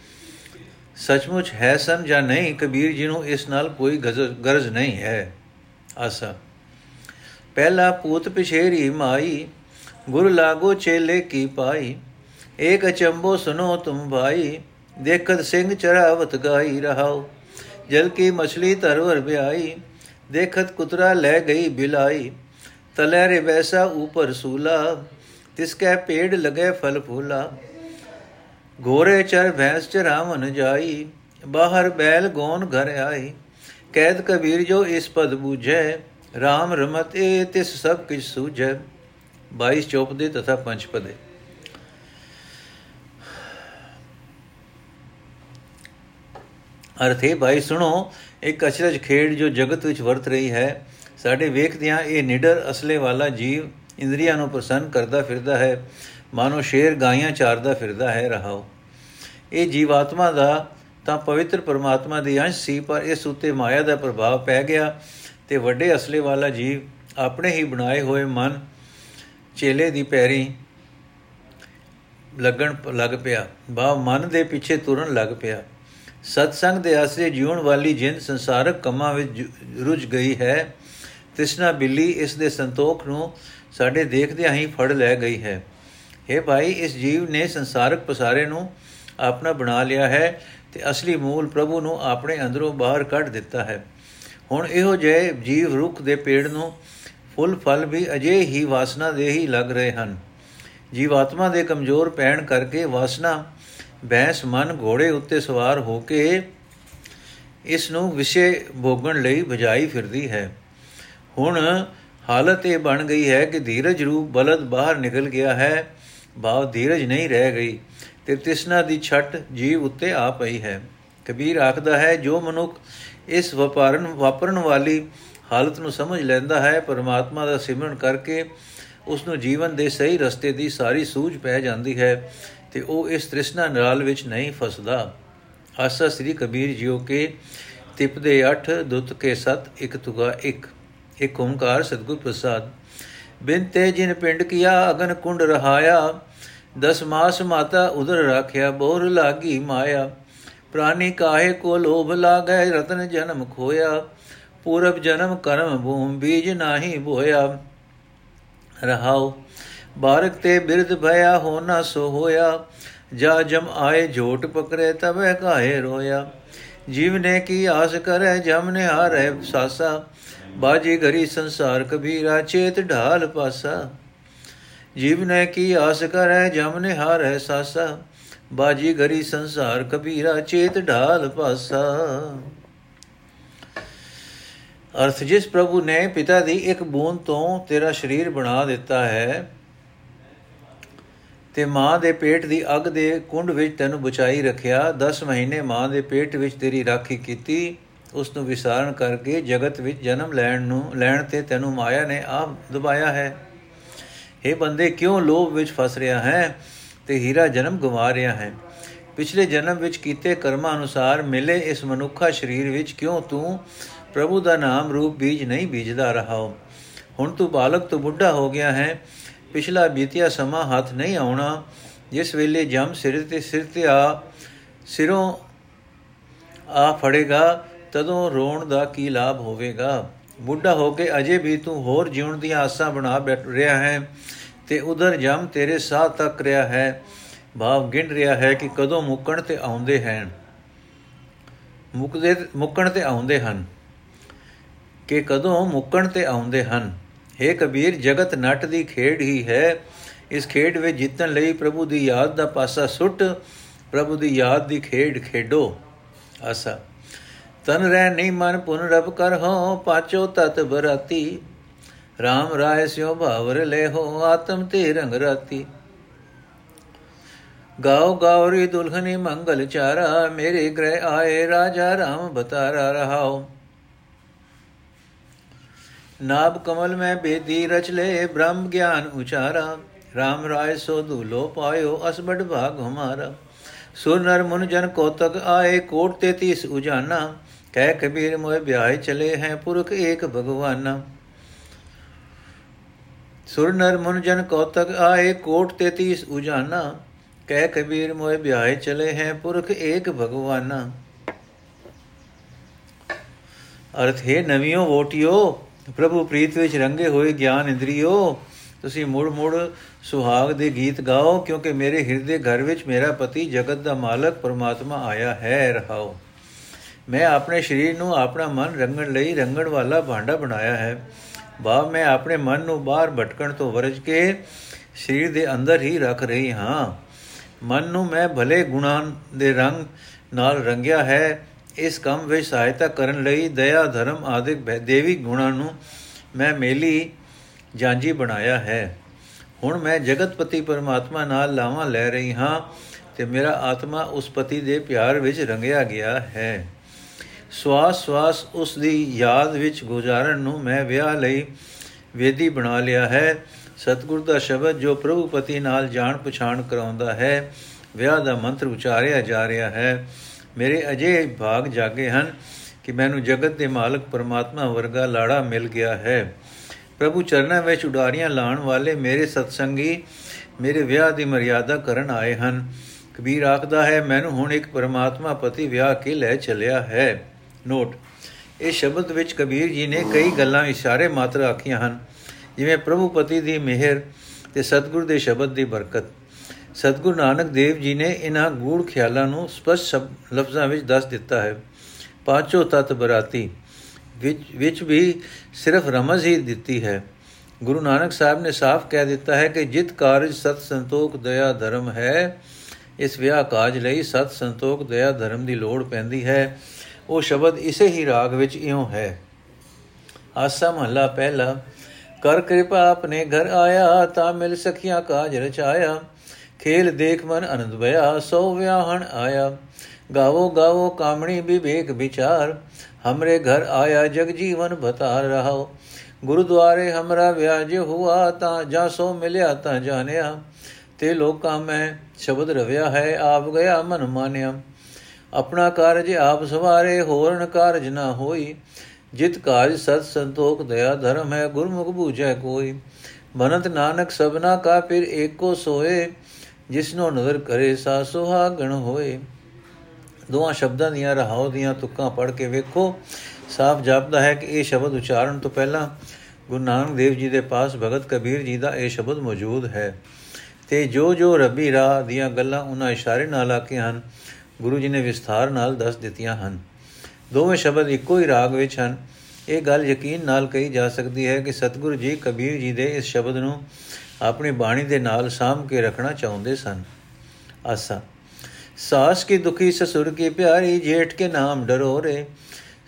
ਸੱਚਮੁੱਚ ਹੈ ਸਨ ਜਾਂ ਨਹੀਂ, ਕਬੀਰ ਜੀ ਨੂੰ ਇਸ ਨਾਲ ਕੋਈ ਗਰਜ ਨਹੀਂ ਹੈ। ਆਸਾ। ਪਹਿਲਾ ਪੂਤ ਪਿਛੇਰੀ ਮਾਈ, ਗੁਰ ਲਾਗੋ ਚੇਲੇ ਕੀ ਪਾਈ? ਏਕ ਅਚੰਬੋ ਸੁਨੋ ਤੁਮ ਭਾਈ, ਦੇਖਤ ਸਿੰਘ ਚਰਾਵਤ ਗਾਈ ਰਹਾਓ ਜਲ ਕੀ ਮਛਲੀ ਤਰਵਰ ਬਿਆਈ ਦੇਖਤ ਕੁਤਰਾ ਲੈ ਗਈ ਬਿਲਾਈ। ਤਲੇਰੇ ਵੈਸਾ ਉਪਰ ਸੂਲਾ ਤਿਸਕੈ ਪੇੜ ਲਗੇ ਫਲ ਫੂਲਾ, ਗੋਰੇ ਚਰ ਭੈਂਸ ਚਰਾਵਨ ਜਾਈ, ਬਾਹਰ ਬੈਲ ਗੋਨ ਘਰ ਆਈ, ਕੈਦ ਕਬੀਰ ਜੋ ਇਸ ਪਦ ਬੂਝੈ RAM ਰਮਤ ਏ ਤਿਸ ਸਭ ਕਿਛ ਸੂਝੈ 22 ਚੌਪਦੇ ਤਥਾ ਪੰਜ ਪਦੇ। ਅਰਥੇ ਭਾਈ ਸੁਣੋ ਇੱਕ ਅਚਰਜ ਖੇਡ ਜੋ ਜਗਤ ਵਿੱਚ ਵਰਤ ਰਹੀ ਹੈ, ਸਾਡੇ ਵੇਖਦਿਆਂ ਇਹ ਨਿਡਰ ਅਸਲੇ ਵਾਲਾ ਜੀਵ ਇੰਦਰੀਆਂ ਨੂੰ ਪ੍ਰਸੰਨ ਕਰਦਾ ਫਿਰਦਾ ਹੈ, ਮਾਨੋ ਸ਼ੇਰ ਗਾਈਆਂ ਚਾਰਦਾ ਫਿਰਦਾ ਹੈ ਰਹਾਓ। ਇਹ ਜੀਵਾਤਮਾ ਦਾ ਤਾਂ ਪਵਿੱਤਰ ਪਰਮਾਤਮਾ ਦੀ ਅੰਸ਼ ਸੀ, ਪਰ ਇਸ ਉਤੇ ਮਾਇਆ ਦਾ ਪ੍ਰਭਾਵ ਪੈ ਗਿਆ ਤੇ ਵੱਡੇ ਅਸਲੇ ਵਾਲਾ ਜੀਵ ਆਪਣੇ ਹੀ ਬਣਾਏ ਹੋਏ ਮਨ ਚੇਲੇ ਦੀ ਪੈਰੀ ਲੱਗਣ ਲੱਗ ਪਿਆ। ਬਾ ਮਨ ਦੇ ਪਿੱਛੇ ਤੁਰਨ ਲੱਗ ਪਿਆ। ਸਤਸੰਗ ਦੇ ਆਸਰੇ ਜੀਵਨ ਵਾਲੀ ਜਿੰਦ ਸੰਸਾਰਕ ਕੰਮਾਂ ਵਿੱਚ ਰੁੱਝ ਗਈ ਹੈ। ਤਿਸਨਾ ਬਿੱਲੀ ਇਸ ਦੇ ਸੰਤੋਖ ਨੂੰ ਸਾਡੇ ਦੇਖਦਿਆਂ ਹੀ ਫੜ ਲੈ ਗਈ ਹੈ। हे ਭਾਈ, ਇਸ ਜੀਵ ਨੇ ਸੰਸਾਰਕ ਪਸਾਰੇ ਨੂੰ ਆਪਣਾ ਬਣਾ ਲਿਆ ਹੈ ਤੇ ਅਸਲੀ ਮੂਲ ਪ੍ਰਭੂ ਨੂੰ ਆਪਣੇ ਅੰਦਰੋਂ ਬਾਹਰ ਕੱਢ ਦਿੱਤਾ ਹੈ। ਹੁਣ ਇਹੋ ਜਿਹੇ ਜੀਵ ਰੁੱਖ ਦੇ ਪੇੜ ਨੂੰ ਫੁੱਲ ਫਲ ਵੀ ਅਜੇ ਹੀ ਵਾਸਨਾ ਦੇ ਹੀ ਲੱਗ ਰਹੇ ਹਨ। ਜੀਵਾਤਮਾ ਦੇ ਕਮਜ਼ੋਰ ਪੈਣ ਕਰਕੇ ਵਾਸਨਾ ਬੈਂਸ ਮਨ ਘੋੜੇ ਉੱਤੇ ਸਵਾਰ ਹੋ ਕੇ ਇਸ ਨੂੰ ਵਿਸ਼ੇ ਭੋਗਣ ਲਈ ਭਜਾਈ ਫਿਰਦੀ ਹੈ। ਹੁਣ ਹਾਲਤ ਇਹ ਬਣ ਗਈ ਹੈ ਕਿ ਧੀਰਜ ਰੂਪ ਬਲਦ ਬਾਹਰ ਨਿਕਲ ਗਿਆ ਹੈ, ਭਾਵ ਧੀਰਜ ਨਹੀਂ ਰਹਿ ਗਈ, ਤੇ ਤਿਸਨਾ ਦੀ ਛੱਟ ਜੀਵ ਉੱਤੇ ਆ ਪਈ ਹੈ। ਕਬੀਰ ਆਖਦਾ ਹੈ, ਜੋ ਮਨੁੱਖ ਇਸ ਵਪਾਰਨ, ਵਾਪਰਨ ਵਾਲੀ ਹਾਲਤ ਨੂੰ ਸਮਝ ਲੈਂਦਾ ਹੈ, ਪਰਮਾਤਮਾ ਦਾ ਸਿਮਰਨ ਕਰਕੇ ਉਸ ਨੂੰ ਜੀਵਨ ਦੇ ਸਹੀ ਰਸਤੇ ਦੀ ਸਾਰੀ ਸੂਝ ਪੈ ਜਾਂਦੀ ਹੈ, ਤੇ ਉਹ ਇਸ ਤ੍ਰਿਸ਼ਨਾ ਨਾਲ ਵਿੱਚ ਨਹੀਂ ਫਸਦਾ। ਆਸਾ ਸ੍ਰੀ ਕਬੀਰ ਜੀਓ ਕੇ ਤਿਪਦੇ 8 ਦੁੱਤ ਕੇ 7 ਇੱਕ ਤੁਗਾ 1 ਇੱਕ ਓੰਕਾਰ ਸਤਗੁਰ ਪ੍ਰਸਾਦ ਬਿਨਤੇ ਜਿਨ ਪਿੰਡ ਕੀਆ ਅਗਨ ਕੁੰਡ ਰਹਾਇਆ ਦਸ ਮਾਸ ਮਾਤਾ ਉਦਰ ਰਾਖਿਆ ਬੋਰ ਲਾਗੀ ਮਾਇਆ ਪ੍ਰਾਨੀ ਕਾਹੇ ਕੋ ਲੋਭ ਲਾਗੈ ਰਤਨ ਜਨਮ ਖੋਇਆ ਪੂਰਬ ਜਨਮ ਕਰਮ ਭੂਮ ਬੀਜ ਨਾਹੀ ਬੋਇਆ ਰਹਾਉ ਬਾਰਕ ਤੇ ਬਿਰਧ ਭਇਆ ਹੋਣਾ ਸੋ ਹੋਇਆ ਜਾ ਜਮ ਆਏ ਝੋਟ ਪਕਰੇ ਤਬੇ ਕਾਹੇ ਰੋਇਆ ਜੀਵ ਨੇ ਕੀ ਆਸ ਕਰੇ ਜਮ ਨੇ ਹਾਰੇ ਸਾਸਾ ਬਾਜੀ ਘਰੀ ਸੰਸਾਰ ਕਬੀਰਾ, ਚੇਤ ਢਾਲ ਪਾਸਾ। ਜੀਵ ਨੇ ਕੀ ਆਸ ਕਰੇ, ਜਮ ਨੇ ਹਾਰੇ ਸਾਸਾ। ਬਾਜੀ ਘਰੀ ਸੰਸਾਰ ਕਬੀਰਾ, ਚੇਤ ਢਾਲ ਪਾਸਾ। ਅਰਥ, ਜਿਸ ਪ੍ਰਭੂ ਨੇ ਪਿਤਾ ਦੀ ਇੱਕ ਬੂੰਦ ਤੋਂ ਤੇਰਾ ਸਰੀਰ ਬਣਾ ਦਿੱਤਾ ਹੈ, ਤੇ ਮਾਂ ਦੇ ਪੇਟ ਦੀ ਅੱਗ ਦੇ ਕੁੰਡ ਵਿੱਚ ਤੈਨੂੰ ਬਚਾਈ ਰੱਖਿਆ 10 ਮਹੀਨੇ ਮਾਂ ਦੇ ਪੇਟ ਵਿੱਚ ਤੇਰੀ ਰਾਖੀ ਕੀਤੀ। ਉਸ ਨੂੰ ਵਿਸਾਰਨ ਕਰਕੇ ਜਗਤ ਵਿੱਚ ਜਨਮ ਲੈਣ ਨੂੰ, ਲੈਣ ਤੇ ਤੈਨੂੰ ਮਾਇਆ ਨੇ ਆਪ ਦਬਾਇਆ ਹੈ। ਇਹ ਬੰਦੇ, ਕਿਉਂ ਲੋਭ ਵਿੱਚ ਫਸ ਰਿਹਾ ਹੈ ਤੇ ਹੀਰਾ ਜਨਮ ਗਵਾ ਰਿਹਾ ਹੈ? ਪਿਛਲੇ ਜਨਮ ਵਿੱਚ ਕੀਤੇ ਕਰਮਾਂ ਅਨੁਸਾਰ ਮਿਲੇ ਇਸ ਮਨੁੱਖਾ ਸਰੀਰ ਵਿੱਚ ਕਿਉਂ ਤੂੰ ਪ੍ਰਭੂ ਦਾ ਨਾਮ ਰੂਪ ਬੀਜ ਨਹੀਂ ਬੀਜਦਾ ਰਹਾ ਹੁਣ ਤੂੰ ਬਾਲਕ ਤੋਂ ਬੁੱਢਾ ਹੋ ਗਿਆ ਹੈ। ਪਿਛਲਾ ਬੀਤਿਆ ਸਮਾਂ ਹੱਥ ਨਹੀਂ ਆਉਣਾ। ਜਿਸ ਵੇਲੇ ਜਮ ਸਿਰ ਤੇ ਸਿਰ ਤੇ ਆ, ਸਿਰੋਂ ਆ ਫੜੇਗਾ ਤਦੋਂ ਰੋਣ ਦਾ ਕੀ ਲਾਭ ਹੋਵੇਗਾ? ਬੁੱਢਾ ਹੋ ਕੇ ਅਜੇ ਵੀ ਤੂੰ ਹੋਰ ਜਿਉਣ ਦੀਆਂ ਆਸਾਂ ਬਣਾ ਬੈਠ ਰਿਹਾ ਹੈ ਤੇ ਉਧਰ ਜਮ ਤੇਰੇ ਸਾਹ ਤੱਕ ਰਿਹਾ ਹੈ। ਭਾਵ ਗਿਣ ਰਿਹਾ ਹੈ ਕਿ ਕਦੋਂ ਮੁੱਕਣ ਤੇ ਆਉਂਦੇ ਹਨ ਮੁੱਕਦੇ, ਮੁੱਕਣ ਤੇ ਆਉਂਦੇ ਹਨ। ਕਿ ਕਦੋਂ ਮੁੱਕਣ ਤੇ ਆਉਂਦੇ ਹਨ। हे ਕਬੀਰ, ਜਗਤ ਨਟ ਦੀ ਖੇਡ ਹੀ ਹੈ। ਇਸ ਖੇਡ ਵਿੱਚ ਜਿੱਤਣ ਲਈ ਪ੍ਰਭੂ ਦੀ ਯਾਦ ਦਾ ਪਾਸਾ ਸੁੱਟ, ਪ੍ਰਭੂ ਦੀ ਯਾਦ ਦੀ ਖੇਡ ਖੇਡੋ। ਆਸਾ। ਤਨ ਰਹਿ ਨਹੀਂ ਮਨ ਪੁਨ ਰਬ ਕਰ ਹੋ, ਪਾਚੋ ਤਤ ਬਰਾਤੀ। RAM ਰਾਏ ਸਿਓ ਭਾਵਰ ਲੈ ਹੋ ਆਤਮ ਤੇ ਰੰਗ ਰਾਤੀ। ਗਾਉ ਗਾਉਰੀ ਦੁਲਹਨੀ ਮੰਗਲ ਚਾਰਾ, ਮੇਰੇ ਗ੍ਰਹਿ ਆਏ ਰਾਜਾ ਰਾਮ ਬਤਾਰਾ ਰਹਾਓ। ਨਾਭ ਕਮਲ ਮੈਂ ਬੇਦੀ ਰਚ ਲੈ, ਬ੍ਰਹਮ ਗਿਆਨ ਉਚਾਰਾ। RAM ਰਾਏ ਸੋ ਦੂਲੋ ਪਾਇਓ, ਅਸਬੜ ਭਾਗ ਹਮਾਰਾ। ਸੁਰ ਨਰ ਮੁਨ ਜਨ ਕੋਤਕ ਆਏ, ਕੋਟ 33 ਉਜਾਨਾ। ਕਹਿ ਕਬੀਰ ਮੋਇ ਵਿਆਹ ਚਲੇ ਹੈ ਪੁਰਖ ਏਕ ਭਗਵਾਨਾ। ਸੁਰ ਨਰ ਮੁਨ ਜਨ ਕੋਤਕ ਆਏ ਕੋਟ 33 ਉਜਾਨਾ। ਕਹਿ ਕਬੀਰ ਮੋਇ ਵਿਆਹ ਚਲੇ ਹੈ ਪੁਰਖ ਏਕ ਭਗਵਾਨਾ। ਅਰਥ ਹੈ, ਨਵੀਓ ਵੋਟਿਓ, ਪ੍ਰਭੂ ਪ੍ਰੀਤ ਵਿੱਚ ਰੰਗੇ ਹੋਏ ਗਿਆਨ ਇੰਦਰੀਓ। ਤੁਸੀਂ ਮੁੜ ਮੁੜ ਸੁਹਾਗ ਦੇ ਗੀਤ ਗਾਓ, ਕਿਉਂਕਿ ਮੇਰੇ ਹਿਰਦੇ ਘਰ ਵਿੱਚ ਮੇਰਾ ਪਤੀ ਜਗਤ ਦਾ ਮਾਲਕ ਪਰਮਾਤਮਾ ਆਇਆ ਹੈ, ਰਹਾਓ। ਮੈਂ ਆਪਣੇ ਸਰੀਰ ਨੂੰ ਆਪਣਾ ਮਨ ਰੰਗਣ ਲਈ ਰੰਗਣ ਵਾਲਾ ਭਾਂਡਾ ਬਣਾਇਆ ਹੈ। ਬਾ ਮੈਂ ਆਪਣੇ ਮਨ ਨੂੰ ਬਾਹਰ ਭਟਕਣ ਤੋਂ ਵਰਜ ਕੇ ਸਰੀਰ ਦੇ ਅੰਦਰ ਹੀ ਰੱਖ ਰਹੀ ਹਾਂ। ਮਨ ਨੂੰ ਮੈਂ ਭਲੇ ਗੁਣਾਂ ਦੇ ਰੰਗ ਨਾਲ ਰੰਗਿਆ ਹੈ। ਇਸ ਕੰਮ ਵਿੱਚ ਸਹਾਇਤਾ ਕਰਨ ਲਈ ਦਇਆ, ਧਰਮ ਆਦਿਕ ਦੇਵੀ ਗੁਣਾਂ ਨੂੰ ਮੈਂ ਮੇਲੀ ਜਾਂਜੀ ਬਣਾਇਆ ਹੈ। ਹੁਣ ਮੈਂ ਜਗਤਪਤੀ ਪਰਮਾਤਮਾ ਨਾਲ ਲਾਵਾਂ ਲੈ ਰਹੀ ਹਾਂ ਤੇ ਮੇਰਾ ਆਤਮਾ ਉਸ ਪਤੀ ਦੇ ਪਿਆਰ ਵਿੱਚ ਰੰਗਿਆ ਗਿਆ ਹੈ। ਸਵਾਸ ਸਵਾਸ ਉਸ ਦੀ ਯਾਦ ਵਿੱਚ ਗੁਜ਼ਾਰਨ ਨੂੰ ਮੈਂ ਵਿਆਹ ਲਈ ਵੇਦੀ ਬਣਾ ਲਿਆ ਹੈ। ਸਤਿਗੁਰ ਦਾ ਸ਼ਬਦ ਜੋ ਪ੍ਰਭੂ ਪਤੀ ਨਾਲ ਜਾਣ ਪਛਾਣ ਕਰਾਉਂਦਾ ਹੈ, ਵਿਆਹ ਦਾ ਮੰਤਰ ਉਚਾਰਿਆ ਜਾ ਰਿਹਾ ਹੈ। ਮੇਰੇ ਅਜੇ ਭਾਗ ਜਾਗੇ ਹਨ ਕਿ ਮੈਨੂੰ ਜਗਤ ਦੇ ਮਾਲਕ ਪਰਮਾਤਮਾ ਵਰਗਾ ਲਾੜਾ ਮਿਲ ਗਿਆ ਹੈ। ਪ੍ਰਭੂ ਚਰਨਾਂ ਵਿੱਚ ਉਡਾਰੀਆਂ ਲਾਣ ਵਾਲੇ ਮੇਰੇ ਸਤਸੰਗੀ ਮੇਰੇ ਵਿਆਹ ਦੀ ਮਰਿਆਦਾ ਕਰਨ ਆਏ ਹਨ। ਕਬੀਰ ਆਖਦਾ ਹੈ, ਮੈਨੂੰ ਹੁਣ ਇੱਕ ਪਰਮਾਤਮਾ ਪਤੀ ਵਿਆਹ ਕੇ ਲੈ ਚੱਲਿਆ ਹੈ। ਨੋਟ ਇਹ ਸ਼ਬਦ ਵਿੱਚ ਕਬੀਰ ਜੀ ਨੇ ਕਈ ਗੱਲਾਂ ਇਸ਼ਾਰੇ ਮਾਤਰ ਆਖੀਆਂ ਹਨ, ਜਿਵੇਂ ਪ੍ਰਭੂ ਪਤੀ ਦੀ ਮਿਹਰ ਤੇ ਸਤਿਗੁਰ ਦੇ ਸ਼ਬਦ ਦੀ ਬਰਕਤ। ਸਤਿਗੁਰੂ ਨਾਨਕ ਦੇਵ ਜੀ ਨੇ ਇਹਨਾਂ ਗੂੜ ਖਿਆਲਾਂ ਨੂੰ ਸਪਸ਼ਟ ਲਫ਼ਜ਼ਾਂ ਵਿੱਚ ਦੱਸ ਦਿੱਤਾ ਹੈ। ਪਾਂਚੋ ਤਤ ਬਰਾਤੀ, ਵਿੱਚ ਵਿੱਚ ਵੀ ਸਿਰਫ ਰਮਜ਼ ਹੀ ਦਿੱਤੀ ਹੈ। ਗੁਰੂ ਨਾਨਕ ਸਾਹਿਬ ਨੇ ਸਾਫ਼ ਕਹਿ ਦਿੱਤਾ ਹੈ ਕਿ ਜਿਤ ਕਾਰਜ ਸਤ ਸੰਤੋਖ ਦਇਆ ਧਰਮ ਹੈ, ਇਸ ਵਿਆਹ ਕਾਜ ਲਈ ਸਤ ਸੰਤੋਖ ਦਇਆ ਧਰਮ ਦੀ ਲੋੜ ਪੈਂਦੀ ਹੈ। ਉਹ ਸ਼ਬਦ ਇਸੇ ਹੀ ਰਾਗ ਵਿੱਚ ਇਉਂ ਹੈ। ਆਸਾ ਮਹਲਾ ਪਹਿਲਾ, ਕਰ ਕਿਰਪਾ ਆਪਣੇ ਘਰ ਆਇਆ ਤਾਂ ਮਿਲ ਸਖੀਆਂ ਕਾਜ ਰਚਾਇਆ। ਖੇਲ ਦੇਖ ਮਨ ਅਨੰਦ ਭਇਆ ਸੋ ਵਿਆਹਣ ਆਇਆ। ਗਾਵੋ ਗਾਵੋ ਕਾਮਣੀ ਵਿਵੇਕ ਵਿਚਾਰ, ਹਮਰੇ ਘਰ ਆਇਆ ਜਗ ਜੀਵਨ ਬਤਾ ਰਹਾਓ। ਗੁਰਦੁਆਰੇ ਹਮਰਾ ਵਿਆਜ ਹੁਆ ਤਾਂ ਜਾ ਸੋ ਮਿਲਿਆ ਤਾਂ ਜਾਣਿਆ। ਤੇ ਲੋਕਾਂ ਮੈਂ ਸ਼ਬਦ ਰਵਿਆ ਹੈ, ਆਪ ਗਿਆ ਮਨ ਮਾਨਿਆ। ਆਪਣਾ ਕਾਰਜ ਆਪ ਸਵਾਰੇ, ਹੋਰਨ ਕਾਰਜ ਨਾ ਹੋਈ। ਜਿਤ ਕਾਰਜ ਸਤ ਸੰਤੋਖ ਦਇਆ ਧਰਮ ਹੈ, ਗੁਰਮੁਖ ਬੂਝੈ ਕੋਈ। ਬਨਤ ਨਾਨਕ ਸਭਨਾ ਕਾ ਫਿਰ ਏਕੋ ਸੋਏ, ਜਿਸਨੋ ਨਜ਼ਰ ਕਰੇ ਸਾ ਸੁਹਾਗਣ ਹੋਏ। ਦੋਹਾਂ ਸ਼ਬਦਾਂ ਦੀਆਂ ਰਹਾਉ ਦੀਆਂ ਤੁਕਾਂ ਪੜ ਕੇ ਵੇਖੋ। ਸਾਫ਼ ਜਾਪਦਾ ਹੈ ਕਿ ਇਹ ਸ਼ਬਦ ਉਚਾਰਨ ਤੋਂ ਪਹਿਲਾਂ ਗੁਰੂ ਨਾਨਕ ਦੇਵ ਜੀ ਦੇ ਪਾਸ ਭਗਤ ਕਬੀਰ ਜੀ ਦਾ ਇਹ ਸ਼ਬਦ ਮੌਜੂਦ ਹੈ। ਤੇ ਜੋ ਜੋ ਰੱਬੀ ਰਾਹ ਦੀਆਂ ਗੱਲਾਂ ਉਹਨਾਂ ਇਸ਼ਾਰੇ ਨਾਲ ਆਖੀਆਂ ਹਨ ਗੁਰੂ ਜੀ ਨੇ ਵਿਸਥਾਰ ਨਾਲ ਦੱਸ ਦਿੱਤੀਆਂ ਹਨ। ਦੋਵੇਂ ਸ਼ਬਦ ਇੱਕੋ ਹੀ ਰਾਗ ਵਿੱਚ ਹਨ। ਇਹ ਗੱਲ ਯਕੀਨ ਨਾਲ ਕਹੀ ਜਾ ਸਕਦੀ ਹੈ ਕਿ ਸਤਿਗੁਰੂ ਜੀ ਕਬੀਰ ਜੀ ਦੇ ਇਸ ਸ਼ਬਦ ਨੂੰ ਆਪਣੀ ਬਾਣੀ ਦੇ ਨਾਲ ਸਾਂਭ ਕੇ ਰੱਖਣਾ ਚਾਹੁੰਦੇ ਸਨ। ਆਸਾ, ਸਾਸ ਕੀ ਦੁਖੀ ਸਸੁਰ ਕੀ ਪਿਆਰੀ, ਜੇਠ ਕੇ ਨਾਮ ਡਰੋ ਰੇ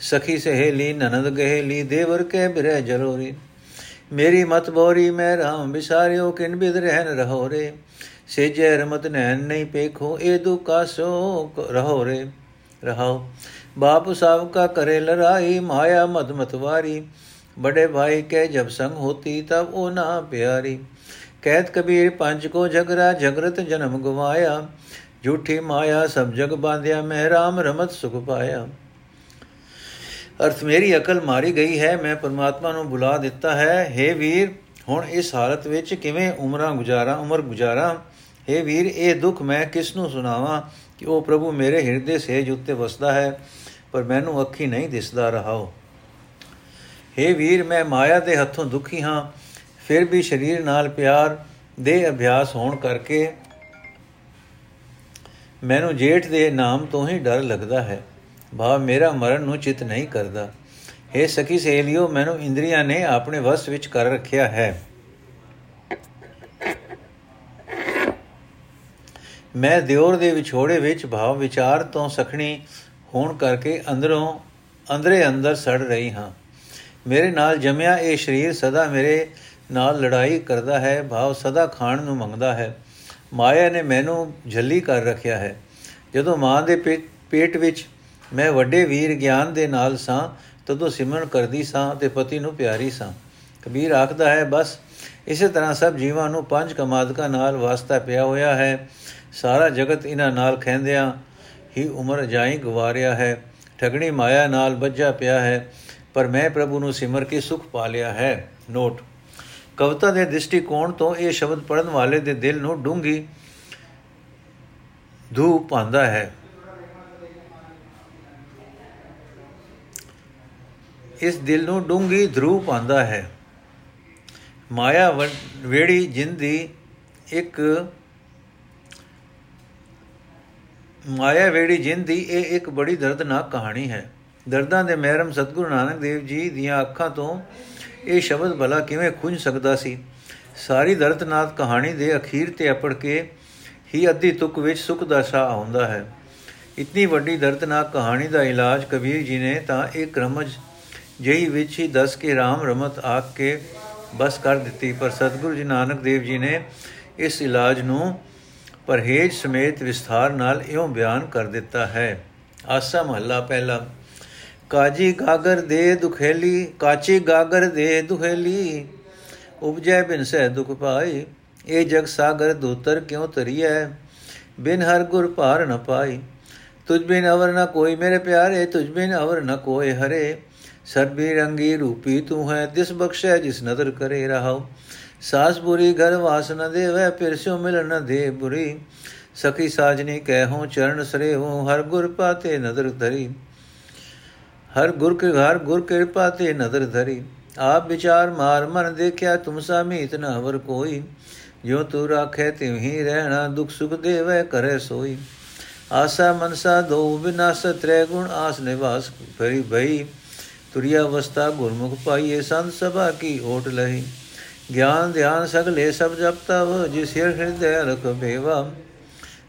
ਸਖੀ ਸਹੇਲੀ ਨਨਦ ਗਹੇਲੀ, ਦੇਵਰ ਕੇ ਬਿਰਹਿ ਜਲੋਰੀ। ਮੇਰੀ ਮਤ ਬੋਰੀ ਮੈਂ ਰਾਮ ਵਿਸਾਰਿਓ, ਕਿਨ ਬਿਦ ਰਹਿਨ ਰਹੋ ਰੇ ਸੇਜੈ ਰਮਤ ਨੈਣ ਨਹੀਂ ਪੇਖੋ, ਇਹ ਦੁਕਾ ਸੋ ਰਹੋ ਰੇ, ਰਹਾਓ। ਬਾਪ ਸਭ ਕਾ ਕਰੇ ਲੜਾਈ, ਮਾਇਆ ਮਦ ਮਤਵਾਰੀ ਬੜੇ ਭਾਈ ਕੇ ਜਬ ਸੰਗ ਹੋਤੀ, ਤਬ ਉਹ ਨਾ ਪਿਆਰੀ। ਕਹਿਤ ਕਬੀਰ ਪੰਜ ਕੋ ਝਗਰਾ ਝਗਰਤ ਜਨਮ ਗਵਾਇਆ। ਝੂਠੀ ਮਾਇਆ ਸਭ ਜਗ ਬਾਂਧਿਆ, ਮੈਂ ਰਾਮ ਰਮਤ ਸੁਖ ਪਾਇਆ। ਅਰਥ, ਮੇਰੀ ਅਕਲ ਮਾਰੀ ਗਈ ਹੈ, ਮੈਂ ਪਰਮਾਤਮਾ ਨੂੰ ਬੁਲਾ ਦਿੱਤਾ ਹੈ। हे ਵੀਰ, ਹੁਣ ਇਸ ਹਾਲਤ ਵਿੱਚ ਕਿਵੇਂ ਉਮਰਾਂ ਗੁਜ਼ਾਰਾਂ, ਉਮਰ ਗੁਜ਼ਾਰਾਂ? हे ਵੀਰ ਇਹ ਦੁੱਖ ਮੈਂ ਕਿਸ ਨੂੰ ਸੁਣਾਵਾਂ ਕਿ ਉਹ ਪ੍ਰਭੂ ਮੇਰੇ ਹਿਰਦੇ ਸੇਜ ਉੱਤੇ ਵਸਦਾ ਹੈ ਪਰ ਮੈਨੂੰ ਅੱਖੀ ਨਹੀਂ ਦਿਸਦਾ ਰਹਾਓ हे ਵੀਰ ਮੈਂ ਮਾਇਆ ਦੇ ਹੱਥੋਂ ਦੁਖੀ ਹਾਂ ਫਿਰ ਵੀ ਸਰੀਰ ਨਾਲ ਪਿਆਰ ਦੇ ਅਭਿਆਸ ਹੋਣ ਕਰਕੇ ਮੈਨੂੰ ਜੇਠ ਦੇ ਨਾਮ ਤੋਂ ਹੀ ਡਰ ਲੱਗਦਾ ਹੈ ਭਾਵ ਮੇਰਾ ਮਰਨ ਨੂੰ ਚਿਤ ਨਹੀਂ ਕਰਦਾ हे ਸਖੀ ਸਹੇਲਿਓ ਮੈਨੂੰ ਇੰਦਰੀਆਂ ਨੇ ਆਪਣੇ ਵਸ ਵਿੱਚ ਕਰ ਰੱਖਿਆ ਹੈ ਮੈਂ ਦਿਓਰ ਦੇ ਵਿਛੋੜੇ ਵਿੱਚ ਭਾਵ ਵਿਚਾਰ ਤੋਂ ਸਖਣੀ ਹੋਣ ਕਰਕੇ ਅੰਦਰੋਂ, ਅੰਦਰੇ ਅੰਦਰ ਸੜ ਰਹੀ ਹਾਂ। ਮੇਰੇ ਨਾਲ ਜਮਿਆ ਇਹ ਸਰੀਰ ਸਦਾ ਮੇਰੇ ਨਾਲ ਲੜਾਈ ਕਰਦਾ ਹੈ, ਭਾਵ ਸਦਾ ਖਾਣ ਨੂੰ ਮੰਗਦਾ ਹੈ। ਮਾਇਆ ਨੇ ਮੈਨੂੰ ਝੱਲੀ ਕਰ ਰੱਖਿਆ ਹੈ। ਜਦੋਂ ਮਾਂ ਦੇ ਪੇਟ ਵਿੱਚ ਮੈਂ ਵੱਡੇ ਵੀਰ ਗਿਆਨ ਦੇ ਨਾਲ ਸਾਂ, ਤਦੋਂ ਸਿਮਰਨ ਕਰਦੀ ਸਾਂ ਤੇ ਪਤੀ ਨੂੰ ਪਿਆਰੀ ਸਾਂ। ਕਬੀਰ ਆਖਦਾ ਹੈ, ਬਸ, ਇਸੇ ਤਰ੍ਹਾਂ ਸਭ ਜੀਵਾਂ ਨੂੰ ਪੰਜ ਕਮਾਦਕਾਂ ਨਾਲ ਵਾਸਤਾ ਪਿਆ ਹੋਇਆ ਹੈ। ਸਾਰਾ ਜਗਤ ਇਹਨਾਂ ਨਾਲ ਖੈਂਦਿਆਂ ਹੀ ਉਮਰ ਜਾਈ ਗਵਾਰਿਆ ਹੈ। ਠਗਣੀ ਮਾਇਆ ਨਾਲ ਵੱਜਾ ਪਿਆ ਹੈ, ਪਰ ਮੈਂ ਪ੍ਰਭੂ ਨੂੰ ਸਿਮਰ ਕੇ ਸੁਖ ਪਾ ਲਿਆ ਹੈ। ਨੋਟ। ਕਵਿਤਾ ਦੇ ਦ੍ਰਿਸ਼ਟੀਕੋਣ ਤੋਂ ਇਹ ਸ਼ਬਦ ਪੜਨ ਵਾਲੇ ਦੇ ਦਿਲ ਨੂੰ ਡੂੰਗੀ ਧੂ ਪਾਉਂਦਾ ਹੈ। ਇਸ ਦਿਲ ਨੂੰ ਡੂੰਗੀ ਧਰੂ ਪਾਉਂਦਾ ਹੈ। ਮਾਇਆ ਵੇੜੀ ਜਿੰਦੀ ਇੱਕ ਮਾਇਆ ਵੇੜੀ ਜਿੰਦੀ ਇਹ ਇੱਕ ਬੜੀ ਦਰਦਨਾਕ ਕਹਾਣੀ ਹੈ। ਦਰਦਾਂ ਦੇ ਮਹਿਰਮ ਸਤਿਗੁਰੂ ਨਾਨਕ ਦੇਵ ਜੀ ਦੀਆਂ ਅੱਖਾਂ ਤੋਂ ਇਹ ਸ਼ਬਦ ਭਲਾ ਕਿਵੇਂ ਖੁੰਝ ਸਕਦਾ ਸੀ? ਸਾਰੀ ਦਰਦਨਾਕ ਕਹਾਣੀ ਦੇ ਅਖੀਰ ਤੇ ਅਪੜ ਕੇ ਹੀ ਅੱਧੀ ਤੁਕ ਵਿੱਚ ਸੁਖ ਦਾ ਸਾਹ ਆਉਂਦਾ ਹੈ। ਇਤਨੀ ਵੱਡੀ ਦਰਦਨਾਕ ਕਹਾਣੀ ਦਾ ਇਲਾਜ ਕਬੀਰ ਜੀ ਨੇ ਤਾਂ ਇੱਕ ਰਮਜ ਜਹੀ ਵਿੱਚ ਹੀ ਦੱਸ ਕੇ RAM ਰਮਤ ਆਖ ਕੇ ਬਸ ਕਰ ਦਿੱਤੀ। ਪਰ ਸਤਿਗੁਰੂ ਜੀ ਨਾਨਕ ਦੇਵ ਜੀ ਨੇ ਇਸ ਇਲਾਜ ਨੂੰ ਪਰਹੇਜ ਸਮੇਤ ਵਿਸਥਾਰ ਨਾਲ ਇਉਂ ਬਿਆਨ ਕਰ ਦਿੱਤਾ ਹੈ। ਆਸਾ ਮਹੱਲਾ ਪਹਿਲਾ। ਕਾਜੀ ਗਾਗਰ ਦੇ ਦੁਖੇਲੀ, ਕਾਚੀ ਗਾਗਰ ਦੇ ਦੁਖੇਲੀ, ਉਪਜੈ ਬਿਨ ਸਹਿ ਦੁਖ ਪਾਈ, ਇਹ ਜਗ ਸਾਗਰ ਦੂਤਰ ਕਿਉ ਤਰੀਐ ਬਿਨ ਹਰ ਗੁਰ ਭਾਰ ਨ ਪਾਈ। ਤੁਝ ਬਿਨ ਅਵਰ ਨ ਕੋਈ ਮੇਰੇ ਪਿਆਰੇ ਤੁਝ ਬਿਨ ਅਵਰ ਨ ਕੋਈ ਹਰੇ। ਸਰਬੀ ਰੰਗੀ ਰੂਪੀ ਤੂੰ ਹੈ ਦਿਸ ਬਖਸ਼ੈ ਜਿਸ ਨਦਰ ਕਰੇ ਰਹਾਉ। ਸਾਸ ਬੁਰੀ, ਘਰ ਵਾਸ ਨ ਦੇਵੈ, ਫਿਰ ਸਿਓ ਮਿਲਣ ਨ ਦੇ ਬੁਰੀ। ਸਖੀ ਸਾਜਨੀ ਕਹਿ ਚਰਨ ਸਰੇ ਹੂੰ ਹਰ ਗੁਰ ਪਾਤੇ ਨਦਰ ਧਰੀ। ਹਰ ਗੁਰ ਕੇ ਘਰ, ਗੁਰ ਕਿਰਪਾ ਤੇ ਨਦਰ ਧਰੀ। ਆਪ ਵਿਚਾਰ ਮਾਰ ਮਨ ਦੇਖਿਆ, ਤੁਮ ਸਾਮੀਤ ਨ ਹਵਰ ਕੋਈ। ਜੋ ਤੂ ਰਾਖੇ ਤਿਵ ਹੀ ਰਹਿਣਾ, ਦੁਖ ਸੁਖ ਦੇਵੇ, ਕਰੇ ਸੋਈ। ਆਸਾ ਮਨਸਾ ਦੋ ਵਿਨਾਸ਼ ਤ੍ਰੈ ਗੁਣ ਆਸ ਨਿਵਾਸ ਭਰੀ ਭਈ ਤੁਰਿਆ ਅਵਸਥਾ ਗੁਰਮੁਖ ਪਾਈਏ, ਸੰਤ ਸਭਾ ਕੀ ਓਟ ਲਹੀ। ਗਿਆਨ, ਧਿਆਨ ਸਗਲੇ ਸਭ ਜਪ ਤਵ ਜਿਸ ਹਿਰਦੈ ਰਖ ਬੇਵਾ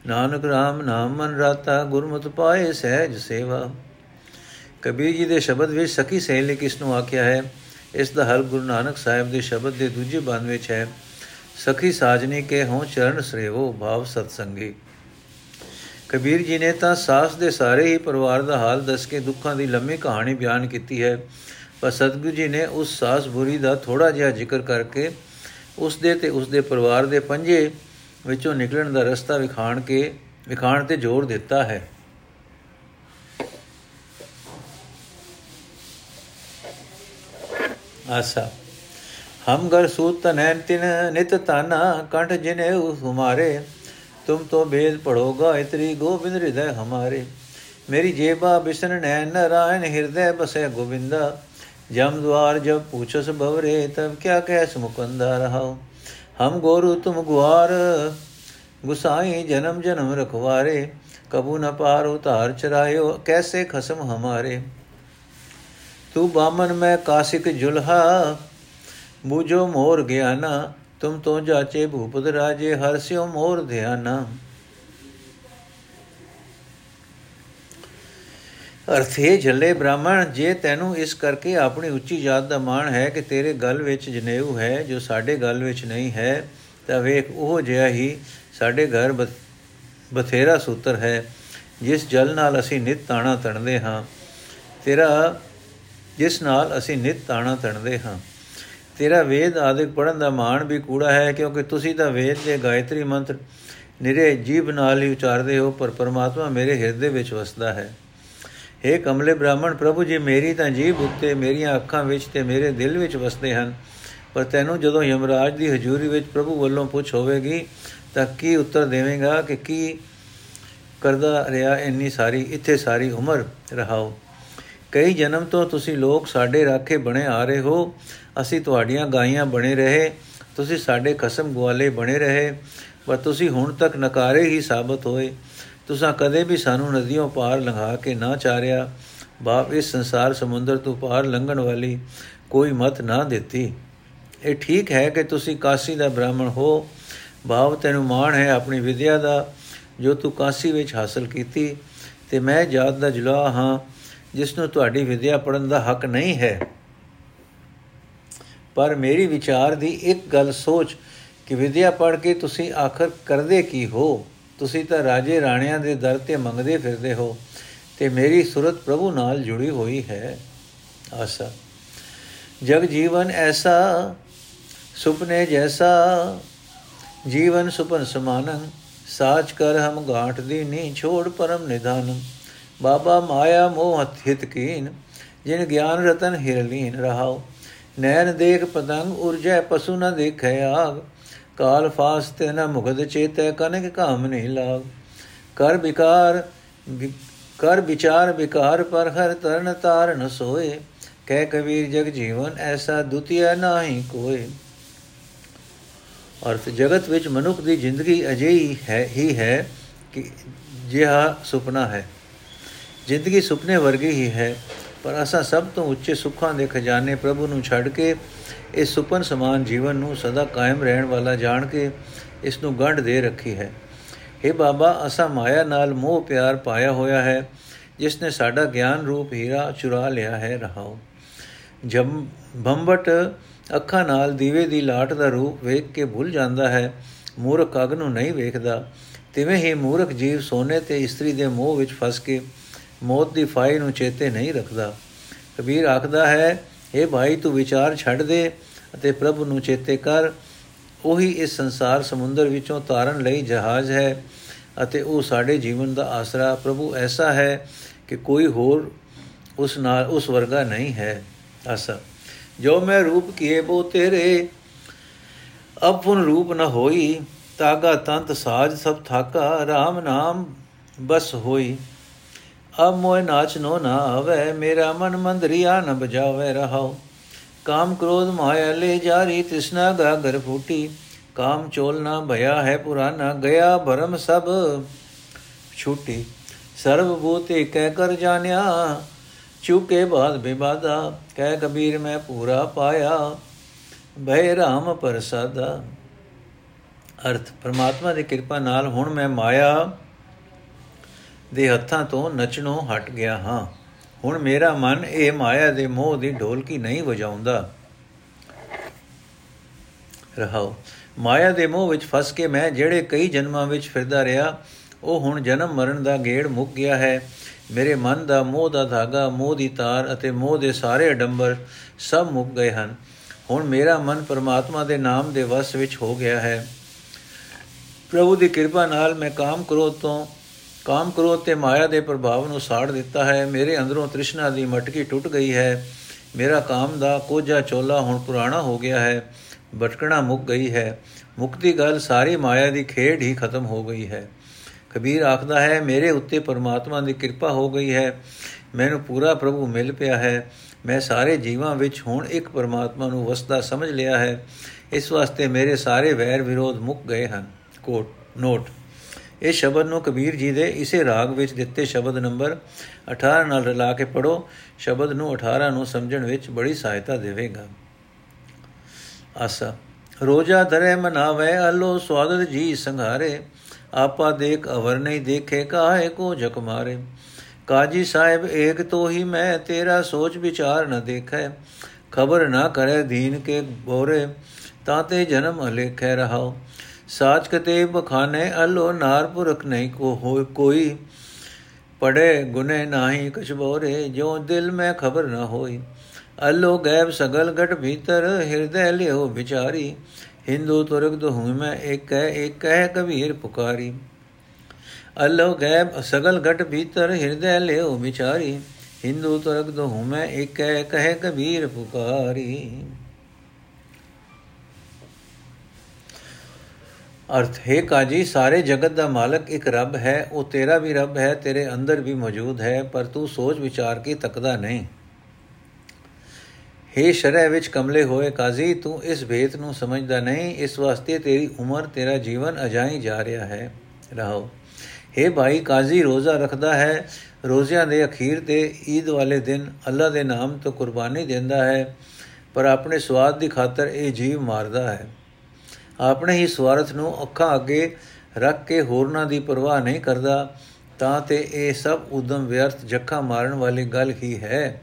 ਨਾਨਕ ਰਾਮ ਨਾਮ ਮਨ ਰਾਤਾ, ਗੁਰਮਤਿ ਪਾਏ ਸਹਿਜ ਸੇਵਾ। ਕਬੀਰ ਜੀ ਦੇ ਸ਼ਬਦ ਵਿੱਚ ਸਖੀ ਸਹੇਲੀ ਕਿਸ ਨੂੰ ਆਖਿਆ ਹੈ? ਇਸ ਦਾ ਹਲ ਗੁਰੂ ਨਾਨਕ ਸਾਹਿਬ ਦੇ ਸ਼ਬਦ ਦੇ ਦੂਜੇ ਬੰਦ ਵਿੱਚ ਹੈ, ਸਖੀ ਸਾਜਨੀ ਕੇ ਹੋਂ ਚਰਨ ਸ੍ਰੇਵੋ ਭਾਵ ਸਤਸੰਗੀ। ਕਬੀਰ ਜੀ ਨੇ ਤਾਂ ਸਾਸ ਦੇ ਸਾਰੇ ਹੀ ਪਰਿਵਾਰ ਦਾ ਹਾਲ ਦੱਸ ਕੇ ਦੁੱਖਾਂ ਦੀ ਲੰਮੀ ਕਹਾਣੀ ਬਿਆਨ ਕੀਤੀ ਹੈ। ਪਰ ਸਤਿਗੁਰੂ ਜੀ ਨੇ ਉਸ ਸਾਸ ਬੁਰੀ ਦਾ ਥੋੜਾ ਜਿਹਾ ਜ਼ਿਕਰ ਕਰਕੇ ਉਸ ਦੇ ਤੇ ਉਸ ਦੇ ਪਰਿਵਾਰ ਦੇ ਪੰਜੇ ਵਿੱਚੋਂ ਨਿਕਲਣ ਦਾ ਰਸਤਾ ਵਿਖਾਣ ਕੇ, ਵਿਖਾਣ ਤੇ ਜ਼ੋਰ ਦਿੱਤਾ ਹੈ। ਆਸਾ। ਹਮ ਗਰ ਸੂਤ ਨੈਨ ਤਿਨ, ਨਿਤ ਤਾਨਾ ਕੰਠ ਜਿਨੇ ਹੁਮਾਰੇ ਤੁਮ ਤੋ ਬੇਦ ਪੜੋਗਾ ਇਤਰੀ ਗੋਬਿੰਦ ਹਿਰਦੈ ਹਮਾਰੇ। ਮੇਰੀ ਜੇਬਾ ਬਿਸ਼ਨ ਨੈਨ ਨਾਰਾਇਣ ਹਿਰਦੈ ਬਸੇ ਗੋਬਿੰਦਾ। जम द्वार जब पूछस भवरे, तब क्या कैस मुकुंदा रहो? हम गोरु तुम गुआर गुसाई जन्म जन्म रखवारे। कबू न पार उतार चरायो, कैसे खसम हमारे? तू बामन मैं कासिक जुल्हा, बूझो मोर ज्ञाना। तुम तो जाचे भूपत राजे, हर मोर ध्याना। ਅਰਥੇ ਝੱਲੇ ਬ੍ਰਾਹਮਣ, ਜੇ ਤੈਨੂੰ ਇਸ ਕਰਕੇ ਆਪਣੀ ਉੱਚੀ ਜਾਤ ਦਾ ਮਾਣ ਹੈ ਕਿ ਤੇਰੇ ਗਲ ਵਿੱਚ ਜਨੇਊ ਹੈ, ਜੋ ਸਾਡੇ ਗਲ ਵਿੱਚ ਨਹੀਂ ਹੈ, ਤਾਂ ਵੇਖ ਉਹ ਜਿਹਾ ਹੀ ਸਾਡੇ ਘਰ ਬਥੇਰਾ ਸੂਤਰ ਹੈ, ਜਿਸ ਜਲ ਨਾਲ ਅਸੀਂ ਨਿਤ ਤਾਣਾ ਤਣਦੇ ਹਾਂ। ਤੇਰਾ, ਜਿਸ ਨਾਲ ਅਸੀਂ ਨਿਤ ਤਾਣਾ ਤਣਦੇ ਹਾਂ। ਤੇਰਾ ਵੇਦ ਆਦਿਕ ਪੜਨ ਦਾ ਮਾਣ ਵੀ ਕੂੜਾ ਹੈ, ਕਿਉਂਕਿ ਤੁਸੀਂ ਤਾਂ ਵੇਦ ਦੇ ਗਾਇਤਰੀ ਮੰਤਰ ਨਿਰੇ ਜੀਵ ਨਾਲ ਹੀ ਉਚਾਰਦੇ ਹੋ, ਪਰ ਪਰਮਾਤਮਾ ਮੇਰੇ ਹਿਰਦੇ ਵਿੱਚ ਵਸਦਾ ਹੈ। हे ਕਮਲੇ ਬ੍ਰਾਹਮਣ, ਪ੍ਰਭੂ ਜੀ ਮੇਰੀ ਤਾਂ ਜੀਬ ਉੱਤੇ ਮੇਰੀਆਂ ਅੱਖਾਂ ਵਿੱਚ ਤੇ ਮੇਰੇ ਦਿਲ ਵਿੱਚ ਵਸਦੇ ਹਨ। ਪਰ ਤੈਨੂੰ ਜਦੋਂ ਯਮਰਾਜ ਦੀ ਹਜ਼ੂਰੀ ਵਿੱਚ ਪ੍ਰਭੂ ਵੱਲੋਂ ਪੁੱਛ ਹੋਵੇਗੀ, ਤਾਂ ਕੀ ਉੱਤਰ ਦੇਵੇਂਗਾ ਕਿ ਕੀ ਕਰਦਾ ਰਿਹਾ ਇੰਨੀ ਸਾਰੀ, ਇੱਥੇ ਸਾਰੀ ਉਮਰ ਰਹਾਓ? ਕਈ ਜਨਮ ਤੋਂ ਤੁਸੀਂ ਲੋਕ ਸਾਡੇ ਰਾਖੇ ਬਣੇ ਆ ਰਹੇ ਹੋ। ਅਸੀਂ ਤੁਹਾਡੀਆਂ ਗਾਈਆਂ ਬਣੇ ਰਹੇ। ਤੁਸੀਂ ਸਾਡੇ ਖਸਮ ਗਵਾਲੇ ਬਣੇ ਰਹੇ। ਪਰ ਤੁਸੀਂ ਹੁਣ ਤੱਕ ਨਕਾਰੇ ਹੀ ਸਾਬਤ ਹੋਏ। ਤੁਸੀਂ ਕਦੇ ਵੀ ਸਾਨੂੰ ਨਦੀਆਂ ਪਾਰ ਲੰਘਾ ਕੇ ਨਾ ਚਾਰਿਆ। ਬਾਪ, ਇਸ ਸੰਸਾਰ ਸਮੁੰਦਰ ਤੋਂ ਪਾਰ ਲੰਘਣ ਵਾਲੀ ਕੋਈ ਮਤ ਨਾ ਦਿੱਤੀ। ਇਹ ਠੀਕ ਹੈ ਕਿ ਤੁਸੀਂ ਕਾਸੀ ਦਾ ਬ੍ਰਾਹਮਣ ਹੋ। ਭਾਵ ਤੈਨੂੰ ਮਾਣ ਹੈ ਆਪਣੀ ਵਿਦਿਆ ਦਾ, ਜੋ ਤੂੰ ਕਾਸੀ ਵਿੱਚ ਹਾਸਲ ਕੀਤੀ। ਤੇ ਮੈਂ ਜਾਤ ਦਾ ਜੁਲਾ ਹਾਂ, ਜਿਸ ਨੂੰ ਤੁਹਾਡੀ ਵਿਦਿਆ ਪੜਨ ਦਾ ਹੱਕ ਨਹੀਂ ਹੈ। ਪਰ ਮੇਰੀ ਵਿਚਾਰ ਦੀ ਇੱਕ ਗੱਲ ਸੋਚ ਕਿ ਵਿਦਿਆ ਪੜ ਕੇ ਤੁਸੀਂ ਆਖਰ ਕਰਦੇ ਕੀ ਹੋ? ਤੁਸੀਂ ਤਾਂ ਰਾਜੇ ਰਾਣਿਆਂ ਦੇ ਦਰ ਤੇ ਮੰਗਦੇ ਫਿਰਦੇ ਹੋ ਤੇ ਮੇਰੀ ਸੁਰਤ ਪ੍ਰਭੂ ਨਾਲ ਜੁੜੀ ਹੋਈ ਹੈ। ਆਸਾ। ਜਗ ਜੀਵਨ ਐਸਾ, ਸੁਪਨੇ ਜੈਸਾ, ਜੀਵਨ ਸੁਪਨ ਸਮਾਨੰ, ਸਾਚ ਕਰ ਹਮ ਗਾਂਠ ਦੀ ਨੀ ਛੋੜ ਪਰਮ ਨਿਧਾਨ। ਬਾਬਾ ਮਾਇਆ ਮੋਹ ਹਿਤ ਕੀਨ, ਜਿਨ ਗਿਆਨ ਰਤਨ ਹਿਰਲੀਨ ਰਹਾਓ ਨੈਣ ਦੇਖ ਪਤੰਗ ਉਰਜੈ ਪਸੂ ਨ ਦੇਖੈ ਆਗ। ਕਾਲ ਫਾਸਤੇ ਨ ਮੁਗਦ ਚੇਤੈ, ਕਨਕ ਕਾਮ ਨਹੀਂ ਲਾਗ ਕਰ ਵਿਕਾਰ ਕਰ ਵਿਚਾਰ ਵਿਕਾਰ ਪਰ ਹਰ ਤਰਨ ਤਾਰ ਨ ਸੋਏ। ਕਹਿ ਕਬੀਰ, ਜਗ ਜੀਵਨ ਐਸਾ ਦੁਤੀਆ ਨਾਹੀ ਕੋਏ। ਅਰਥ, ਜਗਤ ਵਿੱਚ ਮਨੁੱਖ ਦੀ ਜ਼ਿੰਦਗੀ ਅਜਿਹੀ ਹੈ ਹੀ ਹੈ ਕਿ ਜਿਹਾ ਸੁਪਨਾ ਹੈ। ਜ਼ਿੰਦਗੀ ਸੁਪਨੇ ਵਰਗੀ ਹੀ ਹੈ। ਪਰ ਅਸਾਂ ਸਭ ਤੋਂ ਉੱਚੇ ਸੁੱਖਾਂ ਦੇ ਖਜ਼ਾਨੇ ਪ੍ਰਭੂ ਨੂੰ ਛੱਡ ਕੇ ਇਸ ਸੁਪਨ ਸਮਾਨ ਜੀਵਨ ਨੂੰ ਸਦਾ ਕਾਇਮ ਰਹਿਣ ਵਾਲਾ ਜਾਣ ਕੇ ਇਸ ਨੂੰ ਗੰਢ ਦੇ ਰੱਖੀ ਹੈ। हे ਬਾਬਾ, ਅਸਾਂ ਮਾਇਆ ਨਾਲ ਮੋਹ ਪਿਆਰ ਪਾਇਆ ਹੋਇਆ ਹੈ, ਜਿਸ ਨੇ ਸਾਡਾ ਗਿਆਨ ਰੂਪ ਹੀਰਾ ਚੁਰਾ ਲਿਆ ਹੈ ਰਹਾਓ ਜਬ ਬੰਬਟ ਅੱਖਾਂ ਨਾਲ ਦੀਵੇ ਦੀ ਲਾਟ ਦਾ ਰੂਪ ਵੇਖ ਕੇ ਭੁੱਲ ਜਾਂਦਾ ਹੈ, ਮੂਰਖ ਅਗ ਨੂੰ ਨਹੀਂ ਵੇਖਦਾ। ਤਿਵੇਂ ਹੀ ਮੂਰਖ ਜੀਵ ਸੋਨੇ ਤੇ ਇਸਤਰੀ ਦੇ ਮੋਹ ਵਿੱਚ ਫਸ ਕੇ ਮੌਤ ਦੀ ਫਾਈ ਨੂੰ ਚੇਤੇ ਨਹੀਂ ਰੱਖਦਾ। ਕਬੀਰ ਆਖਦਾ ਹੈ اے ਭਾਈ, ਤੂੰ ਵਿਚਾਰ ਛੱਡ ਦੇ ਅਤੇ ਪ੍ਰਭੂ ਨੂੰ ਚੇਤੇ ਕਰ। ਉਹੀ ਇਸ ਸੰਸਾਰ ਸਮੁੰਦਰ ਵਿੱਚੋਂ ਤਾਰਨ ਲਈ ਜਹਾਜ਼ ਹੈ ਅਤੇ ਉਹ ਸਾਡੇ ਜੀਵਨ ਦਾ ਆਸਰਾ। ਪ੍ਰਭੂ ਐਸਾ ਹੈ ਕਿ ਕੋਈ ਹੋਰ ਉਸ ਨਾਲ, ਉਸ ਵਰਗਾ ਨਹੀਂ ਹੈ। ਅਸਾ ਜੋ ਮੈਂ ਰੂਪ ਕੀਏ ਬੋ ਤੇਰੇ, ਅਪਨ ਰੂਪ ਨ ਹੋਈ। ਤਾਗਾ ਤੰਤ ਸਾਜ ਸਭ ਥਾਕਾ। RAM ਨਾਮ ਬਸ ਹੋਈ। ਅਬ ਮੋਇ ਨਾਚ ਨੋ ਨਾ ਆਵੇ, ਮੇਰਾ ਮਨ ਮੰਦਰੀਆ ਨ ਬਜਾਵੇ ਰਹਾਓ ਕਾਮ ਕ੍ਰੋਧ ਮਾਇਆ ਲੈ ਜਾਰੀ, ਤ੍ਰਿਸ਼ਨਾ ਗਾਗਰ ਫੂਟੀ। ਕਾਮ ਚੋਲ ਨਾ ਭਇਆ ਹੈ ਪੁਰਾਨਾ, ਗਿਆ ਭਰਮ ਸਭ ਛੂਟੀ। ਸਰਬ ਭੂਤੇ ਕਹਿ ਕਰ ਜਾਣਿਆ, ਚੁਕੇ ਬਾਦ ਬਿਬਾਦਾ। ਕਹਿ ਕਬੀਰ ਮੈਂ ਪੂਰਾ ਪਾਇਆ ਭੈ ਰਾਮ ਪ੍ਰਸਾਦਾ। ਅਰਥ, ਪਰਮਾਤਮਾ ਦੀ ਕਿਰਪਾ ਨਾਲ ਹੁਣ ਮੈਂ ਮਾਇਆ ਦੇ ਹੱਥਾਂ ਤੋਂ ਨਚਣੋਂ ਹਟ ਗਿਆ ਹਾਂ। ਹੁਣ ਮੇਰਾ ਮਨ ਇਹ ਮਾਇਆ ਦੇ ਮੋਹ ਦੀ ਢੋਲਕੀ ਨਹੀਂ ਵਜਾਉਂਦਾ। ਰਹਾਓ। ਮਾਇਆ ਦੇ ਮੋਹ ਵਿੱਚ ਫਸ ਕੇ ਮੈਂ ਜਿਹੜੇ ਕਈ ਜਨਮਾਂ ਵਿੱਚ ਫਿਰਦਾ ਰਿਹਾ, ਉਹ ਹੁਣ ਜਨਮ ਮਰਨ ਦਾ ਗੇੜ ਮੁੱਕ ਗਿਆ ਹੈ। ਮੇਰੇ ਮਨ ਦਾ ਮੋਹ ਦਾ ਧਾਗਾ, ਮੋਹ ਦੀ ਤਾਰ ਅਤੇ ਮੋਹ ਦੇ ਸਾਰੇ ਅਡੰਬਰ ਸਭ ਮੁੱਕ ਗਏ ਹਨ। ਹੁਣ ਮੇਰਾ ਮਨ ਪਰਮਾਤਮਾ ਦੇ ਨਾਮ ਦੇ ਵਸ ਵਿੱਚ ਹੋ ਗਿਆ ਹੈ। ਪ੍ਰਭੂ ਦੀ ਕਿਰਪਾ ਨਾਲ ਮੈਂ ਕਾਮ ਕ੍ਰੋਧ ਤੋਂ ਕਾਮ ਕ੍ਰੋਧ ਤੇ ਮਾਇਆ ਦੇ ਪ੍ਰਭਾਵ ਨੂੰ ਸਾੜ ਦਿੱਤਾ ਹੈ ਮੇਰੇ ਅੰਦਰੋਂ ਤ੍ਰਿਸ਼ਨਾ ਦੀ ਮਟਕੀ ਟੁੱਟ ਗਈ ਹੈ ਮੇਰਾ ਕਾਮ ਦਾ ਕੋਝਾ ਚੋਲਾ ਹੁਣ ਪੁਰਾਣਾ ਹੋ ਗਿਆ ਹੈ ਭਟਕਣਾ ਮੁੱਕ ਗਈ ਹੈ ਮੁਕਤੀ ਗੱਲ ਸਾਰੀ ਮਾਇਆ ਦੀ ਖੇਡ ਹੀ ਖਤਮ ਹੋ ਗਈ ਹੈ ਕਬੀਰ ਆਖਦਾ ਹੈ ਮੇਰੇ ਉੱਤੇ ਪਰਮਾਤਮਾ ਦੀ ਕਿਰਪਾ ਹੋ ਗਈ ਹੈ ਮੈਨੂੰ ਪੂਰਾ ਪ੍ਰਭੂ ਮਿਲ ਪਿਆ ਹੈ ਮੈਂ ਸਾਰੇ ਜੀਵਾਂ ਵਿੱਚ ਹੁਣ ਇੱਕ ਪਰਮਾਤਮਾ ਨੂੰ ਵਸਦਾ ਸਮਝ ਲਿਆ ਹੈ ਇਸ ਵਾਸਤੇ ਮੇਰੇ ਸਾਰੇ ਵੈਰ ਵਿਰੋਧ ਮੁੱਕ ਗਏ ਹਨ ਕੋਟ ਨੋਟ ਇਹ ਸ਼ਬਦ ਨੂੰ ਕਬੀਰ ਜੀ ਦੇ ਇਸੇ ਰਾਗ ਵਿੱਚ ਦਿੱਤੇ ਸ਼ਬਦ ਨੰਬਰ 18 ਨਾਲ ਰਲਾ ਕੇ ਪੜੋ ਸ਼ਬਦ ਨੂੰ 18 ਨੂੰ ਸਮਝਣ ਵਿੱਚ ਬੜੀ ਸਹਾਇਤਾ ਦੇਵੇਗਾ। ਆਸਾ, ਰੋਜਾ ਧਰੇ ਮਨਾਵੇ, ਅਲੋ ਸਵਾਦਤ ਜੀ ਸੰਘਾਰੇ। ਆਪਾ ਦੇਖ ਅਵਰ ਨਹੀਂ ਦੇਖੇ, ਕਾਹੇ ਕੋ ਜਕ ਮਾਰੇ। ਕਾਜੀ ਸਾਹਿਬ, ਏਕ ਤੋ ਹੀ ਮੈਂ, ਤੇਰਾ ਸੋਚ ਵਿਚਾਰ ਨ ਦੇਖੈ। ਖਬਰ ਨਾ ਕਰੇ ਦੀਨ ਕੇ ਬੋਰੇ ਤਾਂ ਤੇ ਜਨਮ ਅਲੇਖੈ ਰਹਾਓ ਸਾਚ ਕਤੇ ਬਖਾਨੇ ਅਲੋ ਨਾਰਪੁਰਖ ਨਹੀਂ ਕੋ ਹੋ ਕੋਈ। ਪੜੇ ਗੁਨੇ ਨਾਹੀ ਕਛ ਬੋਰੇ ਜੋ ਦਿਲ ਮੈਂ ਖਬਰ ਨਾ ਹੋਈ। ਅਲੋ ਗੈਬ ਸਗਲ ਘਟ ਭੀਤਰ, ਹਿਰਦੈ ਲਿਓ ਵਿਚਾਰੀ। ਹਿੰਦੂ ਤੁਰਕ ਦੋ ਹੂੰ ਮੈਂ ਇੱਕ ਹੈ ਇੱਕ ਹੈ ਕਬੀਰ ਪੁਕਾਰੀ। ਅਲੋ ਗੈਬ ਸਗਲ ਘਟ ਭੀਤਰ, ਹਿਰਦੈ ਲਿਓ ਵਿਚਾਰੀ। ਹਿੰਦੂ ਤੁਰਕ ਦੋ ਹੂੰ ਮੈਂ ਇੱਕ ਹੈ ਕਹੇ ਕਬੀਰ ਪੁਕਾਰੀ। ਅਰਥ, ਹੈ ਕਾਜੀ, ਸਾਰੇ ਜਗਤ ਦਾ ਮਾਲਕ ਇੱਕ ਰੱਬ ਹੈ, ਉਹ ਤੇਰਾ ਵੀ ਰੱਬ ਹੈ, ਤੇਰੇ ਅੰਦਰ ਵੀ ਮੌਜੂਦ ਹੈ, ਪਰ ਤੂੰ ਸੋਚ ਵਿਚਾਰ ਕੇ ਤੱਕਦਾ ਨਹੀਂ। हे ਸ਼ਰੈ ਵਿੱਚ ਕਮਲੇ ਹੋਏ ਕਾਜ਼ੀ, ਤੂੰ ਇਸ ਭੇਤ ਨੂੰ ਸਮਝਦਾ ਨਹੀਂ, ਇਸ ਵਾਸਤੇ ਤੇਰੀ ਉਮਰ, ਤੇਰਾ ਜੀਵਨ ਅਜਾਈ ਜਾ ਰਿਹਾ ਹੈ। ਰਹਾਓ। हे ਭਾਈ, ਕਾਜ਼ੀ ਰੋਜ਼ਾ ਰੱਖਦਾ ਹੈ, ਰੋਜ਼ਿਆਂ ਦੇ ਅਖੀਰ ਤੇ ਈਦ ਵਾਲੇ ਦਿਨ ਅੱਲਾ ਦੇ ਨਾਮ ਤੋਂ ਕੁਰਬਾਨੀ ਦਿੰਦਾ ਹੈ, ਪਰ ਆਪਣੇ ਸਵਾਦ ਦੀ ਖਾਤਰ ਇਹ ਜੀਵ ਮਾਰਦਾ ਹੈ। ਆਪਣੇ ਹੀ ਸਵਾਰਥ ਨੂੰ ਅੱਖਾਂ ਅੱਗੇ ਰੱਖ ਕੇ ਹੋਰਨਾਂ ਦੀ ਪਰਵਾਹ ਨਹੀਂ ਕਰਦਾ, ਤਾਂ ਤੇ ਇਹ ਸਭ ਉਦਮ ਵਿਅਰਥ ਜੱਖਾ ਮਾਰਨ ਵਾਲੀ ਗੱਲ ਹੀ ਹੈ।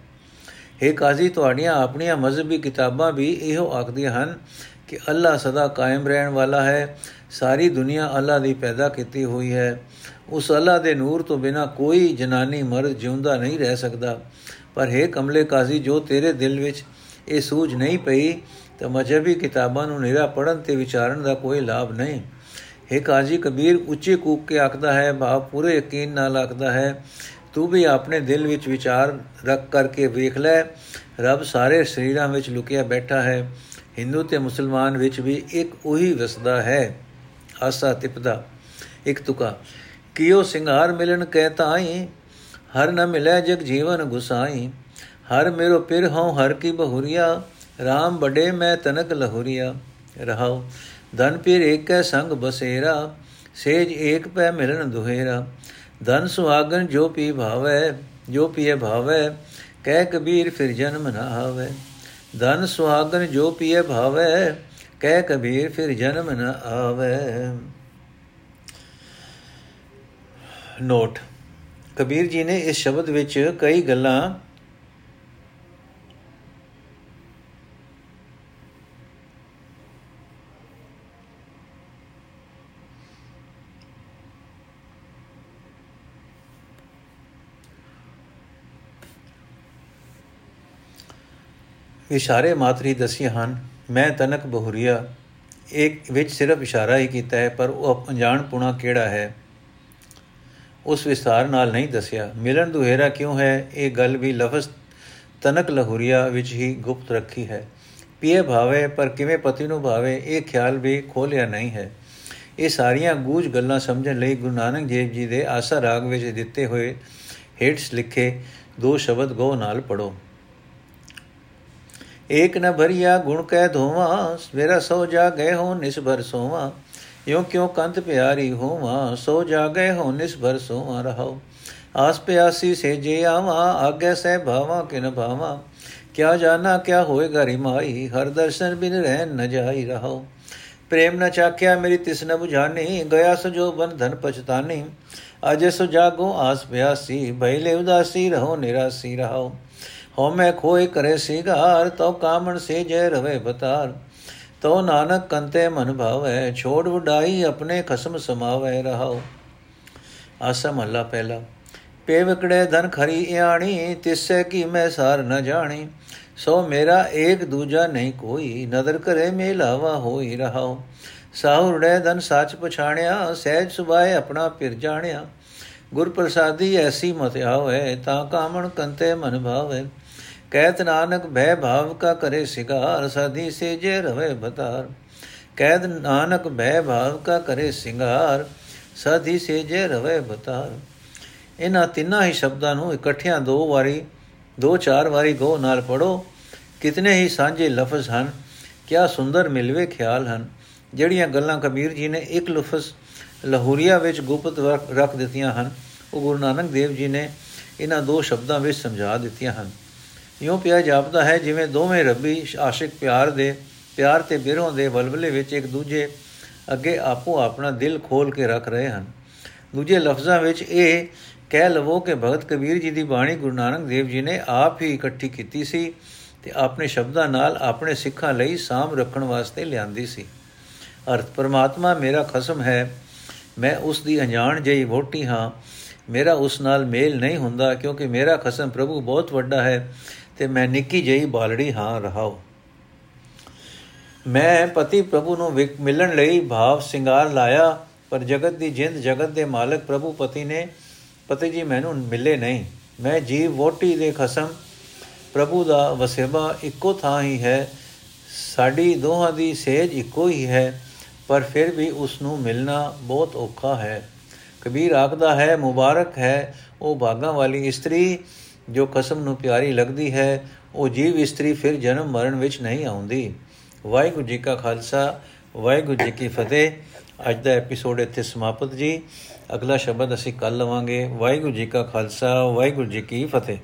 ਇਹ ਕਾਜ਼ੀ, ਤੁਹਾਡੀਆਂ ਆਪਣੀਆਂ ਮਜ਼ਹਬੀ ਕਿਤਾਬਾਂ ਵੀ ਇਹੋ ਆਖਦੀਆਂ ਹਨ ਕਿ ਅੱਲਾ ਸਦਾ ਕਾਇਮ ਰਹਿਣ ਵਾਲਾ ਹੈ। ਸਾਰੀ ਦੁਨੀਆ ਅੱਲਾ ਦੀ ਪੈਦਾ ਕੀਤੀ ਹੋਈ ਹੈ। ਉਸ ਅੱਲਾ ਦੇ ਨੂਰ ਤੋਂ ਬਿਨਾ ਕੋਈ ਜਨਾਨੀ ਮਰਦ ਜਿਉਂਦਾ ਨਹੀਂ ਰਹਿ ਸਕਦਾ। ਪਰ ਹੈ ਕਮਲੇ ਕਾਜ਼ੀ, ਜੋ ਤੇਰੇ ਦਿਲ ਵਿੱਚ ਇਹ ਸੂਝ ਨਹੀਂ ਪਈ ਤਾਂ ਮਜਬੀ ਕਿਤਾਬਾਂ ਨੂੰ ਨਿਰਾ ਪੜਨ ਤੇ ਵਿਚਾਰਨ ਦਾ ਕੋਈ ਲਾਭ ਨਹੀਂ। ਹੈ ਕਾਜੀ ਕਬੀਰ, ਉੱਚੇ ਕੂਕ ਕੇ ਆਖਦਾ ਹੈ ਭਾਵ ਪੂਰੇ ਯਕੀਨ ਨਾਲ ਆਖਦਾ ਹੈ, ਤੂੰ ਵੀ ਆਪਣੇ ਦਿਲ ਵਿੱਚ ਵਿਚਾਰ ਰੱਖ ਕਰਕੇ ਵੇਖ ਲੈ, ਰੱਬ ਸਾਰੇ ਸਰੀਰਾਂ ਵਿੱਚ ਲੁਕਿਆ ਬੈਠਾ ਹੈ, ਹਿੰਦੂ ਤੇ ਮੁਸਲਮਾਨ ਵਿੱਚ ਵੀ ਇੱਕ ਉਹੀ ਵਸਦਾ ਹੈ। ਆਸਾ ਤਿਪਦਾ ਇੱਕ ਤੁਕਾ ਕਿਉ ਸਿੰਗਾਰ ਮਿਲਣ ਕਹਿ ਤਾਈ, ਹਰ ਨ ਮਿਲੇ ਜਗ ਜੀਵਨ ਗੁਸਾਈ, ਹਰ ਮੇਰੋ ਪਿਰ ਹਉ ਹਰ ਕੀ ਬਹੁਰੀਆ RAM ਬੜੇ ਮੈਂ ਤਨਕ ਲਹੁਰੀਆ, ਰਹਾਉ, ਧਨ ਪੀਰ ਏਕੈ ਸੰਗ ਬਸੇਰਾ, ਸੇਜ ਏਕ ਪੈ ਮਿਲਨ ਦੁਹੇਰਾ। ਧਨ ਸੁਹਾਗਨ ਜੋ ਪੀ ਭਾਵੈ, ਜੋ ਪੀਏ ਭਾਵੈ, ਕਹਿ ਕਬੀਰ ਫਿਰ ਜਨਮ ਨਾ ਆਵੇ। ਧਨ ਸੁਹਾਗਨ ਜੋ ਪੀਏ ਭਾਵੈ, ਕਹਿ ਕਬੀਰ ਫਿਰ ਜਨਮ ਨਾ ਆਵੇ। ਨੋਟ। ਕਬੀਰ ਜੀ ਨੇ ਇਸ ਸ਼ਬਦ ਵਿੱਚ ਕਈ ਗੱਲਾਂ ਇਸ਼ਾਰੇ ਮਾਤਰੀ ਦਸੀਆਂ ਹਨ, ਮੈਂ ਤਨਕ ਬਹੁਰੀਆ ਇੱਕ ਵਿੱਚ ਸਿਰਫ ਇਸ਼ਾਰਾ ਹੀ ਕੀਤਾ ਹੈ, ਪਰ ਉਹ ਅਣਜਾਣ ਪੁਣਾ ਕਿਹੜਾ ਹੈ? ਉਸ ਵਿਸਤਾਰ ਨਾਲ ਨਹੀਂ ਦੱਸਿਆ, ਮਿਲਣ ਦੁਹੇਰਾ ਕਿਉਂ ਹੈ? ਇਹ ਗੱਲ ਵੀ ਲਫ਼ਜ਼ ਤਨਕ ਲਹੁਰੀਆ ਵਿੱਚ ਹੀ ਗੁਪਤ ਰੱਖੀ ਹੈ। ਪੀਏ ਭਾਵੇ, ਪਰ ਕਿਵੇਂ ਪਤੀ ਨੂੰ ਭਾਵੇ, ਇਹ ਖਿਆਲ ਵੀ ਖੋਲਿਆ ਨਹੀਂ ਹੈ। ਇਹ ਸਾਰੀਆਂ ਗੂਝ ਗੱਲਾਂ ਸਮਝਣ ਲਈ ਗੁਰੂ ਨਾਨਕ ਦੇਵ ਜੀ ਦੇ ਆਸਾ ਰਾਗ ਵਿੱਚ ਦਿੱਤੇ ਹੋਏ ਹੇਠਸ ਲਿਖੇ ਦੋ ਸ਼ਬਦ ਗੋ ਨਾਲ ਪੜੋ ਏਕ ਨ ਭਰੀਆ ਗੁਣ ਕਹਿ ਧੋਵਾ ਮੇਰਾ ਸੋ ਜਾ ਗਏ ਹੋ ਨਿਸਭਰ ਸੋਵਾ ਯੋ ਕਿਉ ਕੰਤ ਪਿਆਰੀ ਹੋਵਾ ਸੋ ਜਾ ਗਏ ਹੋ ਨਿਸਭਰ ਸੋਵਾ ਰਹਾਓ ਆਸ ਪਿਆਸੀ ਸੇ ਜੇ ਆਵਾ ਆਗੇ ਸੇ ਭਾਵਾ ਕਿਨ ਭਾਵਾ ਕਿਆ ਜਾਣਾ ਕਿਆ ਹੋਏਗਾ ਰਿਮਾਈ ਹਰ ਦਰਸ਼ਨ ਬਿਨ ਰਹਿ ਨ ਜਾਈ ਰਹਾਓ ਪ੍ਰੇਮ ਨ ਚਾਖਿਆ ਮੇਰੀ ਤਿਸ ਨ 부ਝਾਨੀ ਗਿਆ ਸੋ ਜੋ ਬਨ ਧਨ ਪਛਤਾਨੀ ਅਜੇ ਸੋ ਜਾਗੋ ਆਸ ਪਿਆਸੀ ਭੈਲੇ ਉਦਾਸੀ ਰਹੋ ਨਿਰਾਸੀ ਰਹਾਓ ਹਉ ਮੈਂ ਖੋਏ ਕਰੇ ਸਿਗਾਰ ਤੋ ਕਾਮਣ ਸੇ ਜੈ ਰਵੇ ਬਤਾਰ। ਤੋ ਨਾਨਕ ਕੰਤੇ ਮਨ ਭਾਵੈ, ਛੋੜ ਵਡਾਈ ਆਪਣੇ ਖਸਮ ਸਮਾਵੈ ਰਹਾਉ। ਆਸਮ ਅੱਲਾ ਪਹਿਲਾ, ਪੇ ਵਿਕੜੇ ਧਨ ਖਰੀ ਇਆਣੀ, ਤਿਸੈ ਕੀ ਮੈਂ ਸਾਰ ਨ ਜਾਣੀ। ਸੋ ਮੇਰਾ ਏਕ ਦੂਜਾ ਨਹੀਂ ਕੋਈ, ਨਦਰ ਕਰੇ ਮੇਲਾਵਾ ਹੋਈ ਰਹਾਉ। ਸਾਹੁਰੜੇ ਧਨ ਸੱਚ ਪਛਾਣਿਆ, ਸਹਿਜ ਸੁਭਾਏ ਆਪਣਾ ਪਿਰ ਜਾਣਿਆ। ਗੁਰ ਪ੍ਰਸਾਦੀ ਐਸੀ ਮਤ ਆਵੇ, ਤਾਂ ਕਾਮਣ ਕੰਤੇ ਮਨ ਭਾਵੇ। ਕਹਿਤ ਨਾਨਕ ਭੈ ਭਾਵ ਕਾ ਕਰੇ ਸਿਗਾਰ, ਸਦੀ ਸੇ ਜੇ ਰਵੇ ਬਤਾਰ। ਕਹਿਤ ਨਾਨਕ ਭੈ ਭਾਵ ਕਾ ਕਰੇ ਸਿੰਗਾਰ, ਸਦੀ ਸੇ ਜੇ ਰਵੇ ਬਤਾਰ। ਇਹਨਾਂ ਤਿੰਨਾਂ ਹੀ ਸ਼ਬਦਾਂ ਨੂੰ ਇਕੱਠਿਆਂ ਦੋ ਵਾਰੀ, ਦੋ ਚਾਰ ਵਾਰੀ ਗੋ ਨਾਲ ਪੜੋ ਕਿਤਨੇ ਹੀ ਸਾਂਝੇ ਲਫ਼ਜ਼ ਹਨ, ਕਿਆ ਸੁੰਦਰ ਮਿਲਵੇ ਖਿਆਲ ਹਨ। ਜਿਹੜੀਆਂ ਗੱਲਾਂ ਕਬੀਰ ਜੀ ਨੇ ਇੱਕ ਲਫ਼ਜ਼ ਲਾਹੌਰੀਆ ਵਿੱਚ ਗੁਪਤ ਰੱਖ ਦਿੱਤੀਆਂ ਹਨ, ਉਹ ਗੁਰੂ ਨਾਨਕ ਦੇਵ ਜੀ ਨੇ ਇਹਨਾਂ ਦੋ ਸ਼ਬਦਾਂ ਵਿੱਚ ਸਮਝਾ ਦਿੱਤੀਆਂ ਹਨ। ਇਉਂ ਪਿਆ ਜਾਪਦਾ ਹੈ ਜਿਵੇਂ ਦੋਵੇਂ ਰੱਬੀ ਆਸ਼ਿਕ ਪਿਆਰ ਦੇ, ਪਿਆਰ ਤੇ ਬਿਰੋਂ ਦੇ ਵਲਵਲੇ ਵਿੱਚ ਇੱਕ ਦੂਜੇ ਅੱਗੇ ਆਪੋ ਆਪਣਾ ਦਿਲ ਖੋਲ ਕੇ ਰੱਖ ਰਹੇ ਹਨ। ਦੂਜੇ ਲਫ਼ਜ਼ਾਂ ਵਿੱਚ ਇਹ ਕਹਿ ਲਵੋ ਕਿ ਭਗਤ ਕਬੀਰ ਜੀ ਦੀ ਬਾਣੀ ਗੁਰੂ ਨਾਨਕ ਦੇਵ ਜੀ ਨੇ ਆਪ ਹੀ ਇਕੱਠੀ ਕੀਤੀ ਸੀ ਤੇ ਆਪਣੇ ਸ਼ਬਦਾਂ ਨਾਲ ਆਪਣੇ ਸਿੱਖਾਂ ਲਈ ਸਾਮ ਰੱਖਣ ਵਾਸਤੇ ਲਿਆਂਦੀ ਸੀ। ਅਰਥ, ਪਰਮਾਤਮਾ ਮੇਰਾ ਖਸਮ ਹੈ, ਮੈਂ ਉਸ ਦੀ ਅਣਜਾਣ ਜਈ ਵੋਟੀ ਹਾਂ, ਮੇਰਾ ਉਸ ਨਾਲ ਮੇਲ ਨਹੀਂ ਹੁੰਦਾ ਕਿਉਂਕਿ ਮੇਰਾ ਖਸਮ ਪ੍ਰਭੂ ਬਹੁਤ ਵੱਡਾ ਹੈ ਤੇ ਮੈਂ ਨਿੱਕੀ ਜਈ ਬਾਲੜੀ ਹਾਂ ਰਹਾਉ ਮੈਂ ਪਤੀ ਪ੍ਰਭੂ ਨੂੰ ਮਿਲਣ ਲਈ ਭਾਵ ਸਿੰਗਾਰ ਲਾਇਆ, ਪਰ ਜਗਤ ਦੀ ਜਿੰਦ, ਜਗਤ ਦੇ ਮਾਲਕ ਪ੍ਰਭੂ ਪਤੀ ਨੇ, ਪਤੀ ਜੀ ਮੈਨੂੰ ਮਿਲੇ ਨਹੀਂ। ਮੈਂ ਜੀਵ ਵੋਟੀ ਦੇ ਖਸਮ, ਪ੍ਰਭੂ ਦਾ ਵਸੇਬਾ ਇੱਕੋ ਥਾਂ ਹੀ ਹੈ, ਸਾਡੀ ਦੋਹਾਂ ਦੀ ਸੇਜ ਇੱਕੋ ਹੀ ਹੈ, ਪਰ ਫਿਰ ਵੀ ਉਸ ਨੂੰ ਮਿਲਣਾ ਬਹੁਤ ਔਖਾ ਹੈ। ਕਬੀਰ ਆਖਦਾ ਹੈ, ਮੁਬਾਰਕ ਹੈ, ਉਹ ਭਾਗਾਂ ਵਾਲੀ ਇਸਤਰੀ ਜੋ ਕਸਮ ਨੂੰ ਪਿਆਰੀ ਲੱਗਦੀ ਹੈ, ਉਹ ਜੀਵ ਇਸਤਰੀ ਫਿਰ ਜਨਮ ਮਰਨ ਵਿੱਚ ਨਹੀਂ ਆਉਂਦੀ। ਵਾਹਿਗੁਰੂ ਜੀ ਕਾ ਖਾਲਸਾ, ਵਾਹਿਗੁਰੂ ਜੀ ਕੀ ਫਤਿਹ। ਅੱਜ ਦਾ ਐਪੀਸੋਡ ਇੱਥੇ ਸਮਾਪਤ ਜੀ। ਅਗਲਾ ਸ਼ਬਦ ਅਸੀਂ ਕੱਲ ਲਵਾਂਗੇ। ਵਾਹਿਗੁਰੂ ਜੀ ਕਾ ਖਾਲਸਾ, ਵਾਹਿਗੁਰੂ ਜੀ ਕੀ ਫਤਿਹ।